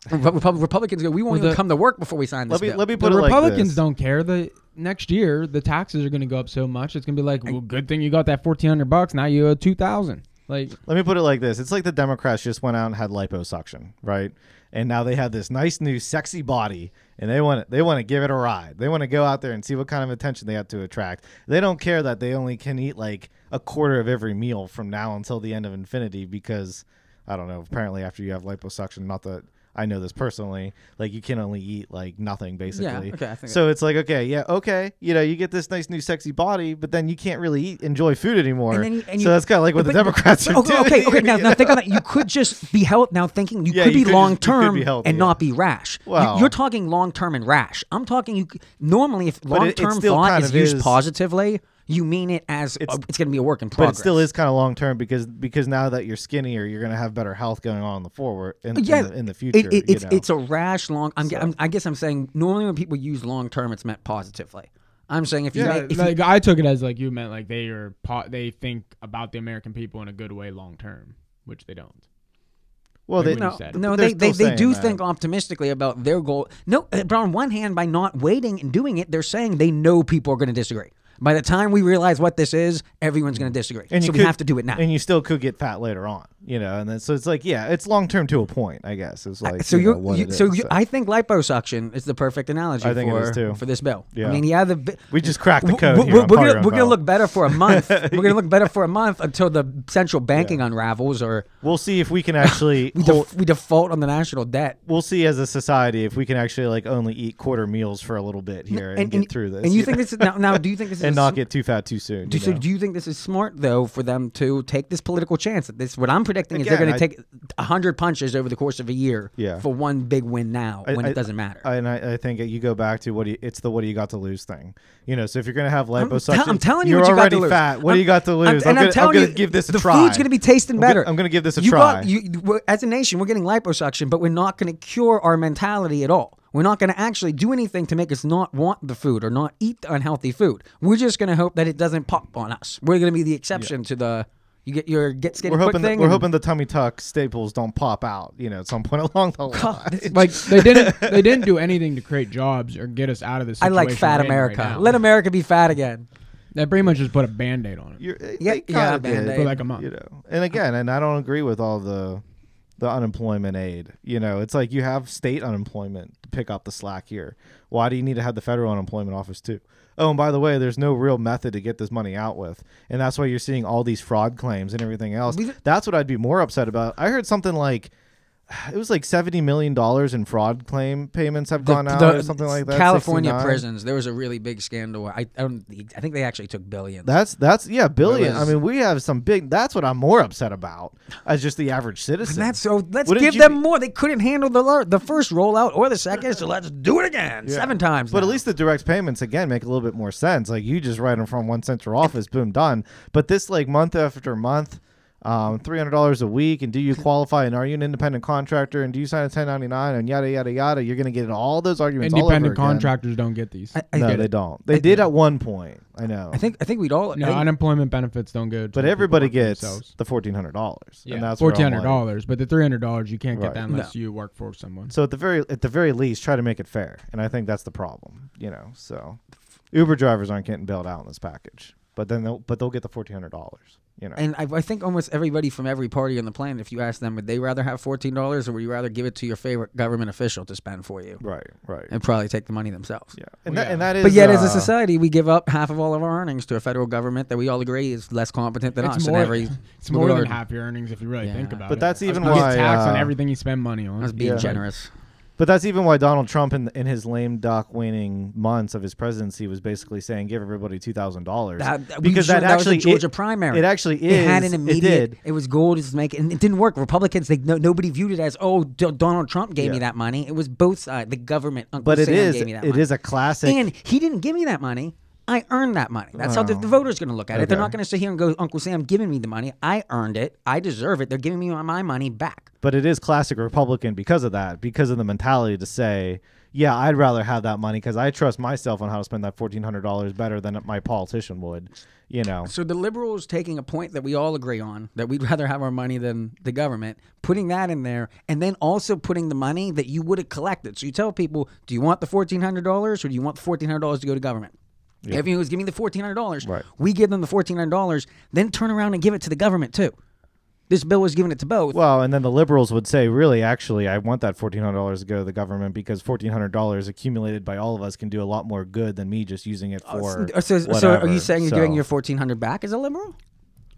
Repub- Republicans go, we won't Well, even the- come to work before we sign this let me bill. let me put the it like Republicans this. don't care. The next year, the taxes are going to go up so much. It's going to be like, well, good thing you got that fourteen hundred bucks. Now you owe two thousand. Like, Let me put it like this: It's like the Democrats just went out and had liposuction, right? And now they have this nice new sexy body, and they want they want to give it a ride. They want to go out there and see what kind of attention they have to attract. They don't care that they only can eat like a quarter of every meal from now until the end of infinity because I don't know. Apparently, after you have liposuction, not that I know this personally, like you can only eat like nothing basically. Yeah, okay, I think so it's like okay, yeah, okay, you know, you get this nice new sexy body, but then you can't really eat enjoy food anymore. And then you- and so you- that's kind of like what the Democrats but- are okay, doing. Okay, okay. Now, now think [laughs] on that. You could just be health. Now thinking you Yeah, could you be long term and yeah. not be rash. You- Well- you're talking long term and rash. I'm talking you. Normally, if long term thought kind is of used positively, you mean it as it's, It's- it's going to be a work in progress. but progress. it still is kind of long term because because now that you're skinnier, you're going to have better health going on in the forward in, in the, in the future. It, it, you it's know? it's a rash long. I'm, So- I'm, I guess I'm saying normally when people use long term, it's meant positively. I'm saying if you, Yeah, make, if you I took it as like you meant like they are po- they think about the American people in a good way long term, which they don't. Well, Like they, No, said. no, They're they, they, do that. think optimistically about their goal. No, but on one hand, by not waiting and doing it, they're saying they know people are going to disagree. By the time we realize what this is, everyone's going to mm. disagree. and so you we have to do it now. and you still could get fat later on, you know. And then so it's like, yeah, it's long term to a point, I guess. It's like so you know, you it so is, you, I think liposuction is the perfect analogy I think it for is too. for this bill. Yeah. I mean, yeah, the we just cracked the code. we're, here we're gonna, we're gonna look better for a month. [laughs] we're gonna look better for a month until the central banking unravels or We'll see if we can actually [laughs] we, def- we default on the national debt. we'll see as a society if we can actually like only eat quarter meals for a little bit here and, get through this. And you [laughs] think this is now, now? Do you think this is and not get too fat too soon. Do, you so do you think this is smart though for them to take this political chance? That this what I'm predicting is they're going to I- take hundred punches over the course of a year Yeah. for one big win now I- when I- it doesn't matter. and I, I think you go back to what do you, it's the what do you got to lose thing. You know, so if you're gonna have I'm, liposuction, I'm telling you you're what you already got to lose. fat. What I'm- do you got to I'm- lose? and I'm, telling I'm gonna you, give this a the try. food's going to be tasting better. I'm gonna give this a you try. Got, you, as a nation, we're getting liposuction, but we're not going to cure our mentality at all. We're not going to actually do anything to make us not want the food or not eat the unhealthy food. We're just going to hope that it doesn't pop on us. We're going to be the exception to the you get your get skinny we're quick hoping that, thing. we're hoping the tummy tuck staples don't pop out. You know, at some point [laughs] along the line. God, [laughs] Like they didn't they didn't do anything to create jobs or get us out of this. I like fat we're right America. Let America be fat again. They pretty much just put a band aid on it. You're, Yeah, they yeah, kinda Band-Aid. For like a month. You know, and again, and I don't agree with all the the unemployment aid. You know, it's like you have state unemployment to pick up the slack here. Why do you need to have the federal unemployment office too? Oh, and by the way, there's no real method to get this money out with, and that's why you're seeing all these fraud claims and everything else. That's what I'd be more upset about. I heard something like. [sighs] It was like seventy million dollars in fraud claim payments have gone out, or something like that. California 69. prisons. There was a really big scandal. I, I don't. I think they actually took billions. That's that's yeah, billion. I mean, we have some big. That's what I'm more upset about as just the average citizen. And that's so. Let's Wouldn't give you them more. They couldn't handle the the first rollout or the second, so let's do it again Yeah. seven times. But at least the direct payments again make a little bit more sense. Like you just write them from one central office, boom, done. But this like month after month, um, three hundred dollars a week, and do you [laughs] qualify and are you an independent contractor and do you sign a ten ninety nine and yada yada yada? You're gonna get all those arguments. all over Independent again. contractors don't get these. I- I No, get they it. don't. They did at one point. I know. I think. I think we'd all. no, I unemployment benefits don't go. To but everybody gets themselves. the fourteen hundred dollars. yeah, and that's where I'm fourteen hundred like- dollars. But the three hundred dollars you can't Right. get that unless you work for someone. So at the very at the very least, try to make it fair, and I think that's the problem. You know, so Uber drivers aren't getting bailed out in this package, but then they'll but they'll get the fourteen hundred dollars. You know, and I, I think almost everybody from every party on the planet, if you ask them, would they rather have fourteen dollars or would you rather give it to your favorite government official to spend for you right, right, and probably take the money themselves? yeah, and Well, that yeah. and that is. But yet, as a uh, society, we give up half of all of our earnings to a federal government that we all agree is less competent than It's us. more, and every [laughs] it's more than regard. half your earnings if you really Yeah. think about But it. But that's even you why, get taxed on uh, everything you spend money on. us being Yeah. generous. But that's even why Donald Trump, in in his lame duck waning months of his presidency, was basically saying, "Give everybody two thousand dollars," That, that- we because showed- that that was actually Georgia it, primary. It actually is. It had an immediate. It It, was gold make, and it didn't work. Republicans, they no, nobody viewed it as, oh, D- Donald Trump gave me that money. It was both sides. The government, Uncle But it Sam is. gave me that It money. is a classic. and he didn't give me that money. I earned that money. That's how the, the voters going to look at it. They're Okay. not going to sit here and go, Uncle Sam giving me the money. I earned it. I deserve it. They're giving me my, my money back. But it is classic Republican because of that, because of the mentality to say, yeah, I'd rather have that money because I trust myself on how to spend that fourteen hundred dollars better than my politician would. You know, So the liberals taking a point that we all agree on, that we'd [laughs] rather have our money than the government, putting that in there, and then also putting the money that you would have collected. So you tell people, do you want the fourteen hundred dollars or do you want the fourteen hundred dollars to go to government? Everyone was giving the fourteen hundred dollars. Right. We give them the fourteen hundred dollars, then turn around and give it to the government too. This bill was giving it to both. well, and then the liberals would say, really, actually, I want that fourteen hundred dollars to go to the government because fourteen hundred dollars accumulated by all of us can do a lot more good than me just using it uh, for. so, so, so are you saying you're So- giving your fourteen hundred back as a liberal?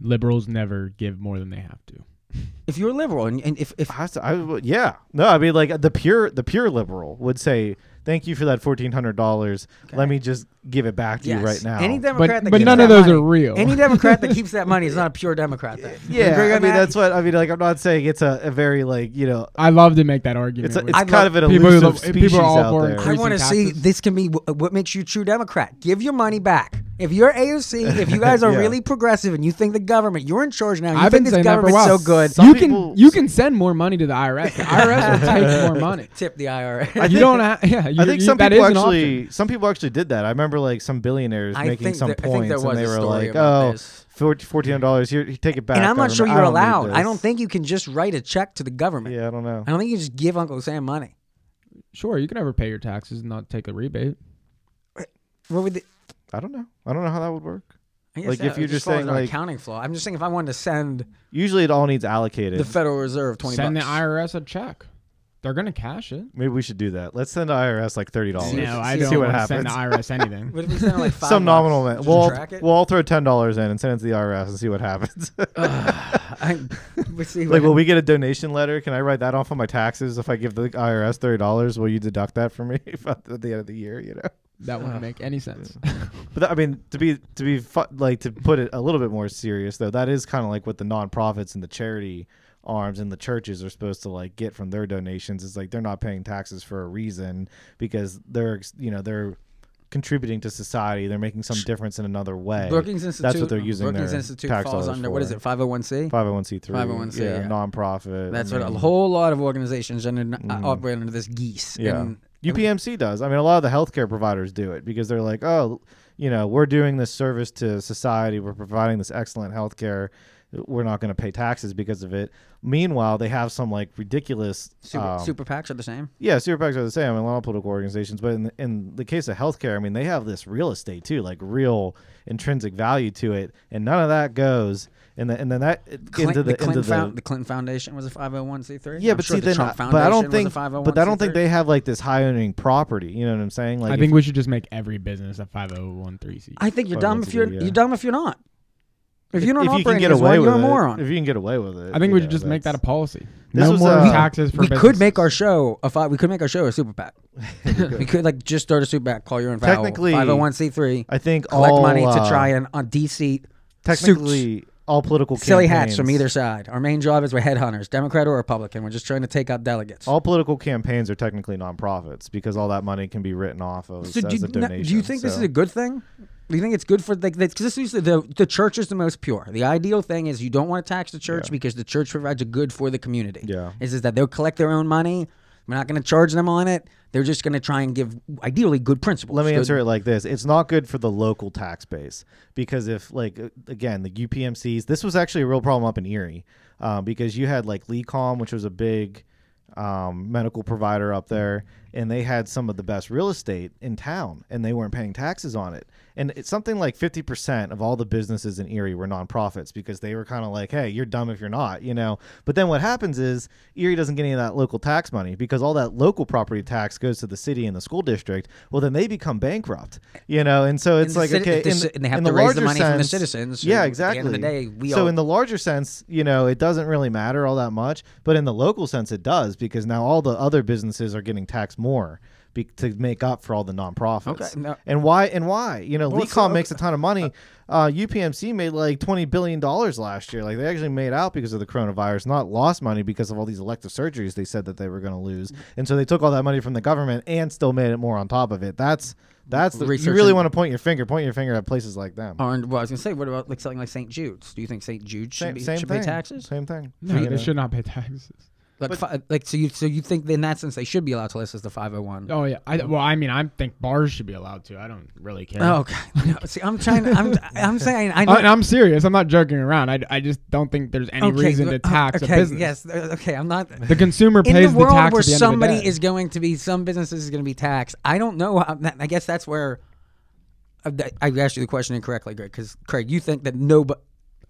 Liberals never give more than they have to. [laughs] If you're a liberal, and, and if, if I, I yeah, no, I mean like the pure the pure liberal would say, "Thank you for that fourteen hundred dollars. Let me just give it back to yes, you right now." any Democrat, that but keeps none that of those money- are real. Any Democrat that keeps that money is not a [laughs] pure Democrat. Then. You yeah, I mean that? that's what I mean. Like I'm not saying it's a, a very like you know I love to make that argument. it's a, it's I kind love of an people elusive love- people are species all out there. I want to see this can be wh- what makes you a true Democrat. Give your money back. If you're AOC, if you guys [laughs] are Yeah. really progressive and you think the government, you're in charge now. You I've think been this saying that for a government's while. so good. Some you people- can you can send more money to the IRS. The IRS will take more money. [laughs] Tip the IRS. You don't have, yeah. You, I think you- some people actually some people actually did that. I remember like some billionaires I making some there- I think there points and they were like, "Oh, this. fourteen hundred dollars here, you take it back." and I'm not sure you're I allowed. I don't think you can just write a check to the government. Yeah, I don't know. I don't think you just give Uncle Sam money. Sure, you can never pay your taxes and not take a rebate. What would the, I don't know. I don't know how that would work. Like, that if you're just just falls saying, like- accounting flaw. I'm just saying if I wanted to send Usually, it all needs allocated. the Federal Reserve twenty Send bucks. the IRS a check. They're gonna cash it. Maybe we should do that. Let's send the IRS like thirty dollars. No, No, I see don't what want to send the. IRS anything. What if we send like [laughs] five Some bucks? nominal amount. Just We'll all, track it? we'll all throw ten dollars in and send it to the IRS and see what happens. [sighs] I, [laughs] we see like, will we get a donation letter? Can I write that off on my taxes if I give the IRS thirty dollars? Will you deduct that from me [laughs] at the end of the year? You know. That wouldn't make any sense. But that, I mean, to be to be fu- like to put it a little bit more serious though, that is kind of like what the nonprofits and the charity arms and the churches are supposed to like get from their donations. It's like they're not paying taxes for a reason because they're you know they're contributing to society. They're making some difference in another way. Brookings Institute. That's what they're using Brookings Institute tax falls under what is it? Five hundred one c. 501c3, 501c, yeah, yeah. nonprofit. That's what a whole lot of organizations under, Mhm. operate under this geese. Yeah. And, UPMC does. I mean, a lot of the healthcare providers do it because they're like, oh, you know, we're doing this service to society. We're providing this excellent healthcare. We're not going to pay taxes because of it. Meanwhile, they have some like ridiculous. super, um, super PACs are the same. yeah, super PACs are the same. I mean, a lot of political organizations, but in the, in the case of healthcare, I mean, they have this real estate too, like real intrinsic value to it, and none of that goes. And then and then that Clin- into the, the, Clinton into the Found- the Clinton Foundation was a 501c3. yeah, I'm but sure see, the then, Trump but I don't Foundation think, but I don't think they have like this high earning property. You know what I'm saying? Like, I think we should just make every business a 5013c. I think you're dumb if you're yeah. you're dumb if you're not. If you're not if you can get as away one, with you're a it, moron. if you can get away with it, I think you we know, should just make that a that's- policy. This no was, more uh, taxes for we could make our show a fi- we could make our show a super PAC. [laughs] we could like just start a super PAC, call your own Technically, 501c3, I think collect all, money to uh, try and uh, de-seat technically all political silly hats from either side. Our main job is we're headhunters, Democrat or Republican. We're just trying to take out delegates. All political campaigns are technically nonprofits because all that money can be written off of so as do, a no, donation. do you think this so- is a good thing? Do you think it's good for like because this is the the church is the most pure. The ideal thing is you don't want to tax the church Yeah. because the church provides a good for the community. Yeah. is is that they'll collect their own money. We're not going to charge them on it. They're just going to try and give ideally good principles. Let me good- answer it like this: It's not good for the local tax base because if, like, uh, again, the UPMCs. This was actually a real problem up in Erie uh, because you had like Lecom, which was a big um, medical provider up there, and they had some of the best real estate in town, and they weren't paying taxes on it. And it's something like fifty percent of all the businesses in Erie were nonprofits because they were kind of like, "Hey, you're dumb if you're not," you know. But then what happens is Erie doesn't get any of that local tax money because all that local property tax goes to the city and the school district. Well, then they become bankrupt, you know. And so it's like, okay, the in the, and they have to the raise the money from the citizens, Yeah, at the exactly. end of the day, so all- in the larger sense, you know, it doesn't really matter all that much, but in the local sense, it does because now all the other businesses are getting taxed more. Be, to make up for all the nonprofits, Okay, no- and why? And why? You know, Well, Lecom so- makes a ton of money. Uh, UPMC made like twenty billion dollars last year. Like they actually made out because of the coronavirus, not lost money because of all these elective surgeries they said that they were going to lose. And so they took all that money from the government and still made it more on top of it. That's that's the, you really want to point your finger, point your finger at places like them. Or, well, I was gonna say, what about like something like St. Jude's? Do you think St. Jude should, Same, be, same should pay taxes? Same thing. No, You they know? should not pay taxes. Like, But- fi- like so you so you think in that sense they should be allowed to list as the 501? Oh yeah. I, well, I mean, I think bars should be allowed to. I don't really care. Oh, okay. [laughs] No, see, I'm trying. To, I'm I'm [laughs] saying I know. I, I'm serious. I'm not joking around. I, I just don't think there's any okay, reason uh, to tax okay, a business. Yes. uh, Okay. I'm not. The consumer [laughs] in pays the world tax where the end somebody the is going to be, some businesses is going to be taxed. I don't know. I guess that's where. uh, I asked you the question incorrectly, Greg. Because Craig, you think that nobody.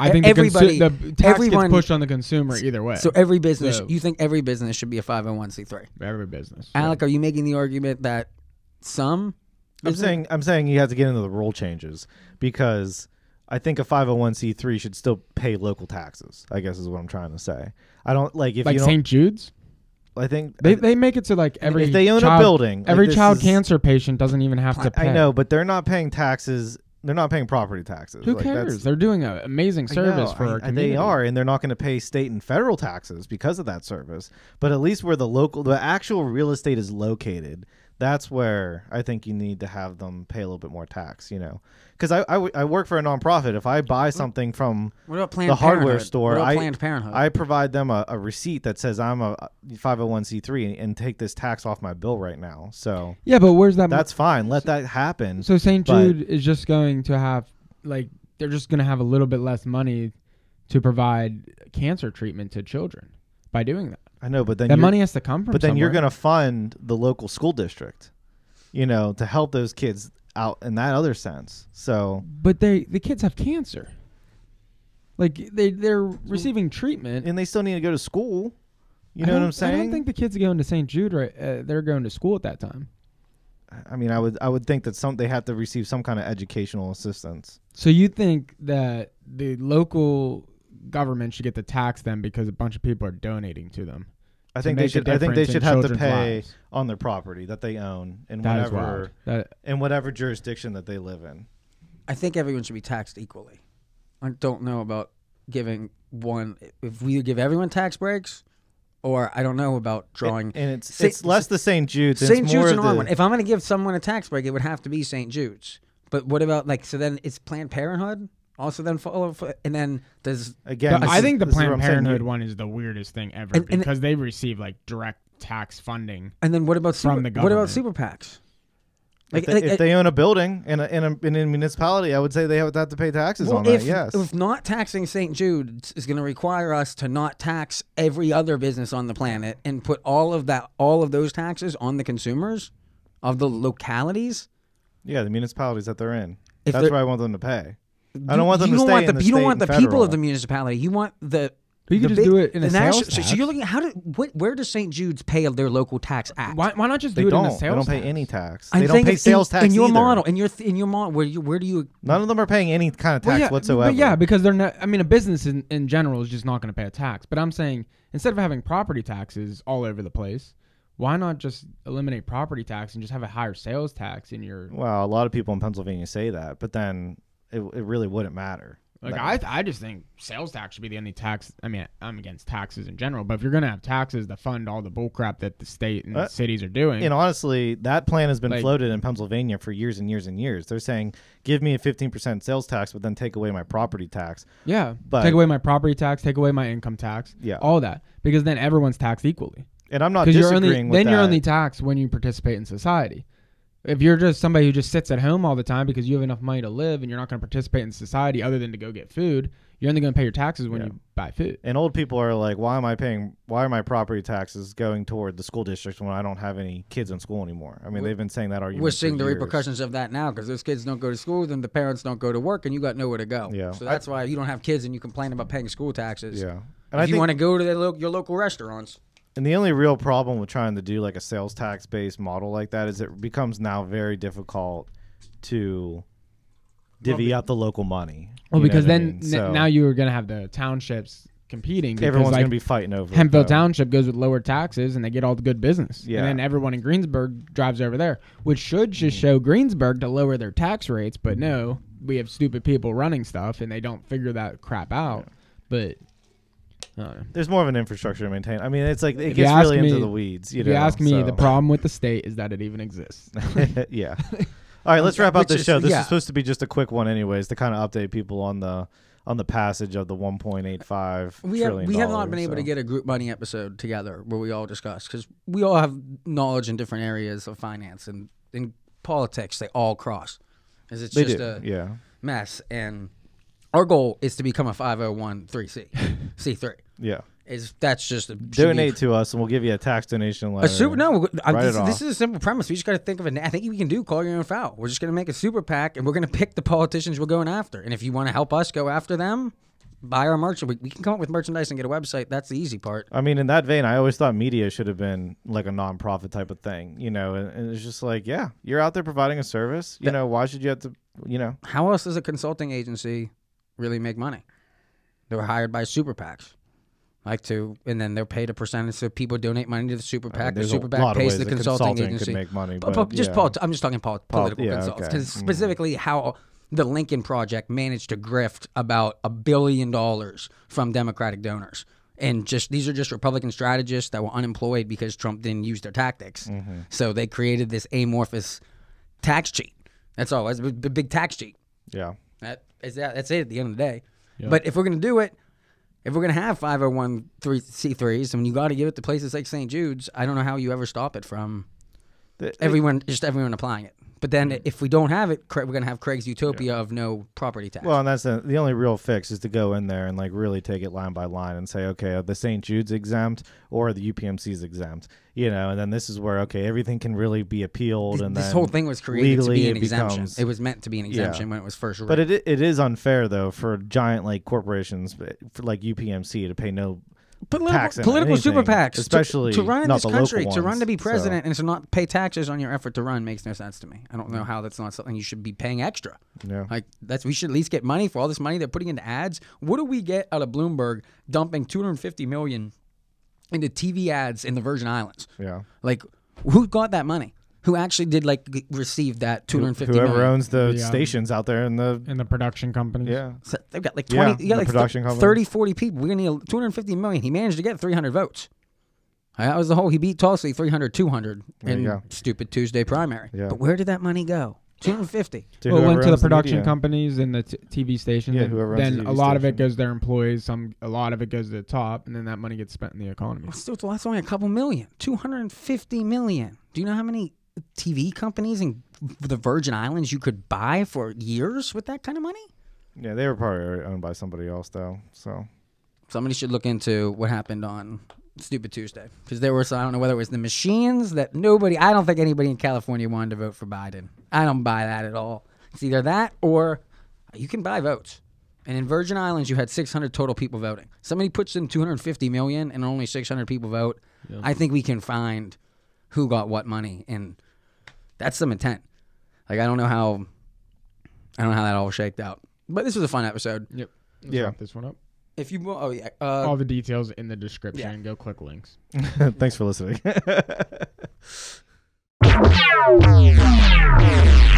I think the, everybody- consu- the tax everyone- gets pushed on the consumer either way. So every business, So- you think every business should be a 501c3. every business. Alec, are you making the argument that some? I'm business- saying I'm saying you have to get into the rule changes because I think a 501c3 should still pay local taxes. I guess is what I'm trying to say. I don't like if like you don't. St. Jude's, I think they they make it to like every if they own child, a building, every this child is- cancer patient doesn't even have to pay. I know, but they're not paying taxes. They're not paying property taxes. Who Like, that's- cares? They're doing an amazing service know, for I- our community. They are, and they're not going to pay state and federal taxes because of that service. But at least where the local, the actual real estate is located, that's where I think you need to have them pay a little bit more tax. You know, because I I work for a nonprofit. If I buy something from What about the hardware Parenthood? store, What about I- Planned Parenthood? I provide them a, a receipt that says I'm a 501c3 and, and take this tax off my bill right now. So Yeah, but where's that? mo- that's fine. Let that happen. so St. but- Jude is just going to have like they're just going to have a little bit less money to provide cancer treatment to children by doing that. I know, but then That you're- money has to come from. but then you're going to fund the local school district, you know, to help those kids out in that other sense. So But they the kids have cancer. Like they they're receiving treatment. and they still need to go to school. You know what I'm saying? I don't think the kids going to St. Jude right. Uh, they're going to school at that time. I mean, I would I would think that some they have to receive some kind of educational assistance. So you think that the local government should get to tax them because a bunch of people are donating to them? I think they should. I think they should have to pay lives? on their property that they own in That is whatever. That in whatever jurisdiction that they live in. I think everyone should be taxed equally. I don't know about giving one if we give everyone tax breaks, or I don't know about drawing. And, and it's Sa- it's less the St. Jude's. St. it's more Jude's and of. If I'm going to give someone a tax break, it would have to be St. Jude's. But what about like so then it's Planned Parenthood also then follow oh, and then does again, The- this I is- think the this is what Planned Parenthood one is the weirdest thing ever And- and- because they receive like direct tax funding. and then what about super, From the government? what about super PACs? If, they, if they own a building in a, in a in a municipality, I would say they have, have to pay taxes well, on if, that. Yes. if not taxing St. Jude's is going to require us to not tax every other business on the planet and put all of that all of those taxes on the consumers of the localities. yeah, the municipalities that they're in. If That's they're- where I want them to pay. I You- don't want them you to don't stay want in the, the you don't state want the and people of the municipality. You want the But you the could just big- do it in the a sales national- so- tax. So you're looking how do what, where does St. Jude's pay their local tax at? Why, why not just They do it don't. in a sales They don't pay tax? any tax. I'm They don't saying pay if sales in, tax in your either. model. In your th- in your model, where you where do you? None of them are paying any kind of tax Well, yeah, whatsoever. But yeah, because they're not. I mean, a business in, in general is just not going to pay a tax. But I'm saying instead of having property taxes all over the place, why not just eliminate property tax and just have a higher sales tax in your? Well, a lot of people in Pennsylvania say that, but then it, it really wouldn't matter. Like That- I, I just think sales tax should be the only tax. I mean, I'm against taxes in general, but if you're gonna have taxes to fund all the bullcrap that the state and Uh, cities are doing, and honestly, that plan has been Like- floated in Pennsylvania for years and years and years. They're saying, give me a 15% sales tax, but then take away my property tax. yeah, but- take away my property tax, take away my income tax, Yeah. all that, because then everyone's taxed equally. And I'm not Because you're disagreeing only with then that. you're only taxed when you participate in society. If you're just somebody who just sits at home all the time because you have enough money to live and you're not going to participate in society other than to go get food, you're only going to pay your taxes when Yeah. you buy food. and old people are like, why am I paying? Why are my property taxes going toward the school district when I don't have any kids in school anymore? I mean, We're- they've been saying that argument. We're for seeing the years. repercussions of that now because those kids don't go to school, then the parents don't go to work, and you got nowhere to go. Yeah. So that's why you don't have kids and you complain about paying school taxes. Yeah, and if I you want to go to the lo- your local restaurants, and the only real problem with trying to do like a sales tax based model like that is it becomes now very difficult to divvy up the local money. Well, because what I then mean? n- So now you're going to have the townships competing. Because everyone's like, going to be fighting over though. Township goes with lower taxes and they get all the good business. Yeah. And then everyone in Greensburg drives over there, which should just Mm-hmm. show Greensburg to lower their tax rates. But no, we have stupid people running stuff and they don't figure that crap out. But don't know. Oh, There's more of an infrastructure to maintain. I mean, it's like it If you gets ask really into the weeds. You if know, you ask me, so. the problem with the state is that it even exists. [laughs] yeah. All right, let's wrap up Which this is- show. This yeah. is supposed to be just a quick one, anyways, to kind of update people on the on the passage of the 1.85 we have trillion we have not dollars, been able to so. get a group money episode together where we all discuss because we all have knowledge in different areas of finance and in politics. They all cross. Is it's They just do, a yeah. mess and. Our goal is to become a 501c C3. Yeah. Is that's just a Donate to us, and we'll give you a tax donation letter. A super no, Write this, it this off. is a simple premise. We just got to think of it. I think we can do call your own foul. We're just going to make a super PAC, and we're going to pick the politicians we're going after. And if you want to help us go after them, buy our merch. We, we can come up with merchandise and get a website. That's the easy part. I mean, in that vein, I always thought media should have been like a nonprofit type of thing, you know. And, and it's just like, yeah, you're out there providing a service. You That- know, why should you have to, you know? How else does a consulting agency really make money? They were hired by super PACs. Like to, and then they're paid a percentage. So people donate money to the super I mean, PAC. the super PAC pays the consulting, consulting agency. make money, But, but, just yeah. I'm just talking pol- Pol- political yeah, consultants because Mhm. specifically how the Lincoln Project managed to grift about a billion dollars from Democratic donors. and just these are just Republican strategists that were unemployed because Trump didn't use their tactics. Mm-hmm. So they created this amorphous tax cheat. That's all. It's a big tax cheat. Yeah. That is that. That's it at the end of the day. Yeah. But if we're gonna do it, if we're gonna have five hundred one three C threes, and you got to give it to places like St. Jude's, I don't know how you ever stop it from The- everyone, just everyone applying it. But then if we don't have it, we're gonna have Craig's utopia of no property tax. Well, and that's the, the only real fix is to go in there and like really take it line by line and say, okay, the St. Jude's exempt or the UPMC's exempt, you know, and then this is where okay, everything can really be appealed, and this whole thing was created to be an it exemption. becomes- it was meant to be an exemption when it was first. But it it is unfair though for giant like corporations eh, for like UPMC to pay no political, tax on political super PACs, to- especially to, run in not this country, to run to be so. president, and to not pay taxes on your effort to run makes no sense to me. I don't know how that's not something you should be paying extra. yeah. Like that's we should at least get money for all this money they're putting into ads. What do we get out of Bloomberg dumping 250 million into TV ads in the Virgin Islands? Yeah. Like who got that money? Who actually did like g- receive that 250 Whoever million? owns the The, um, stations out there in the in the production companies. yeah. So they've got like Yeah, 20 you got the like production th- company. 30 40 people. We're going to need 250 million. He managed to get 300 votes. That was the whole he beat Tulsi 300 200 There you in go. stupid Tuesday primary. Yeah. But where did that money go? 250. To well, it whoever went to the owns production media. companies and the t- TV stations. Yeah, and whoever owns then the a TV lot of it station. goes to their employees. Some a lot of it goes to the top, and then that money gets spent in the economy. Still, that's only a couple million. 250 million. Do you know how many TV companies and the Virgin Islands you could buy for years with that kind of money? Yeah, they were probably owned by somebody else though. So Somebody should look into what happened on Stupid Tuesday because there was I don't know whether it was the machines that nobody I don't think anybody in California wanted to vote for Biden. I don't buy that at all. It's either that or you can buy votes. And in Virgin Islands, you had 600 total people voting. Somebody puts in 250 million and only 600 people vote. I think we can find who got what money, and that's some intent. Like I don't know how, I don't know how that all shaked out. But this was a fun episode. Yep. Let's Yeah. wrap this one up. If you, oh yeah, uh, All the details in the description. yeah. Go click links. [laughs] thanks for listening. Wow. [laughs]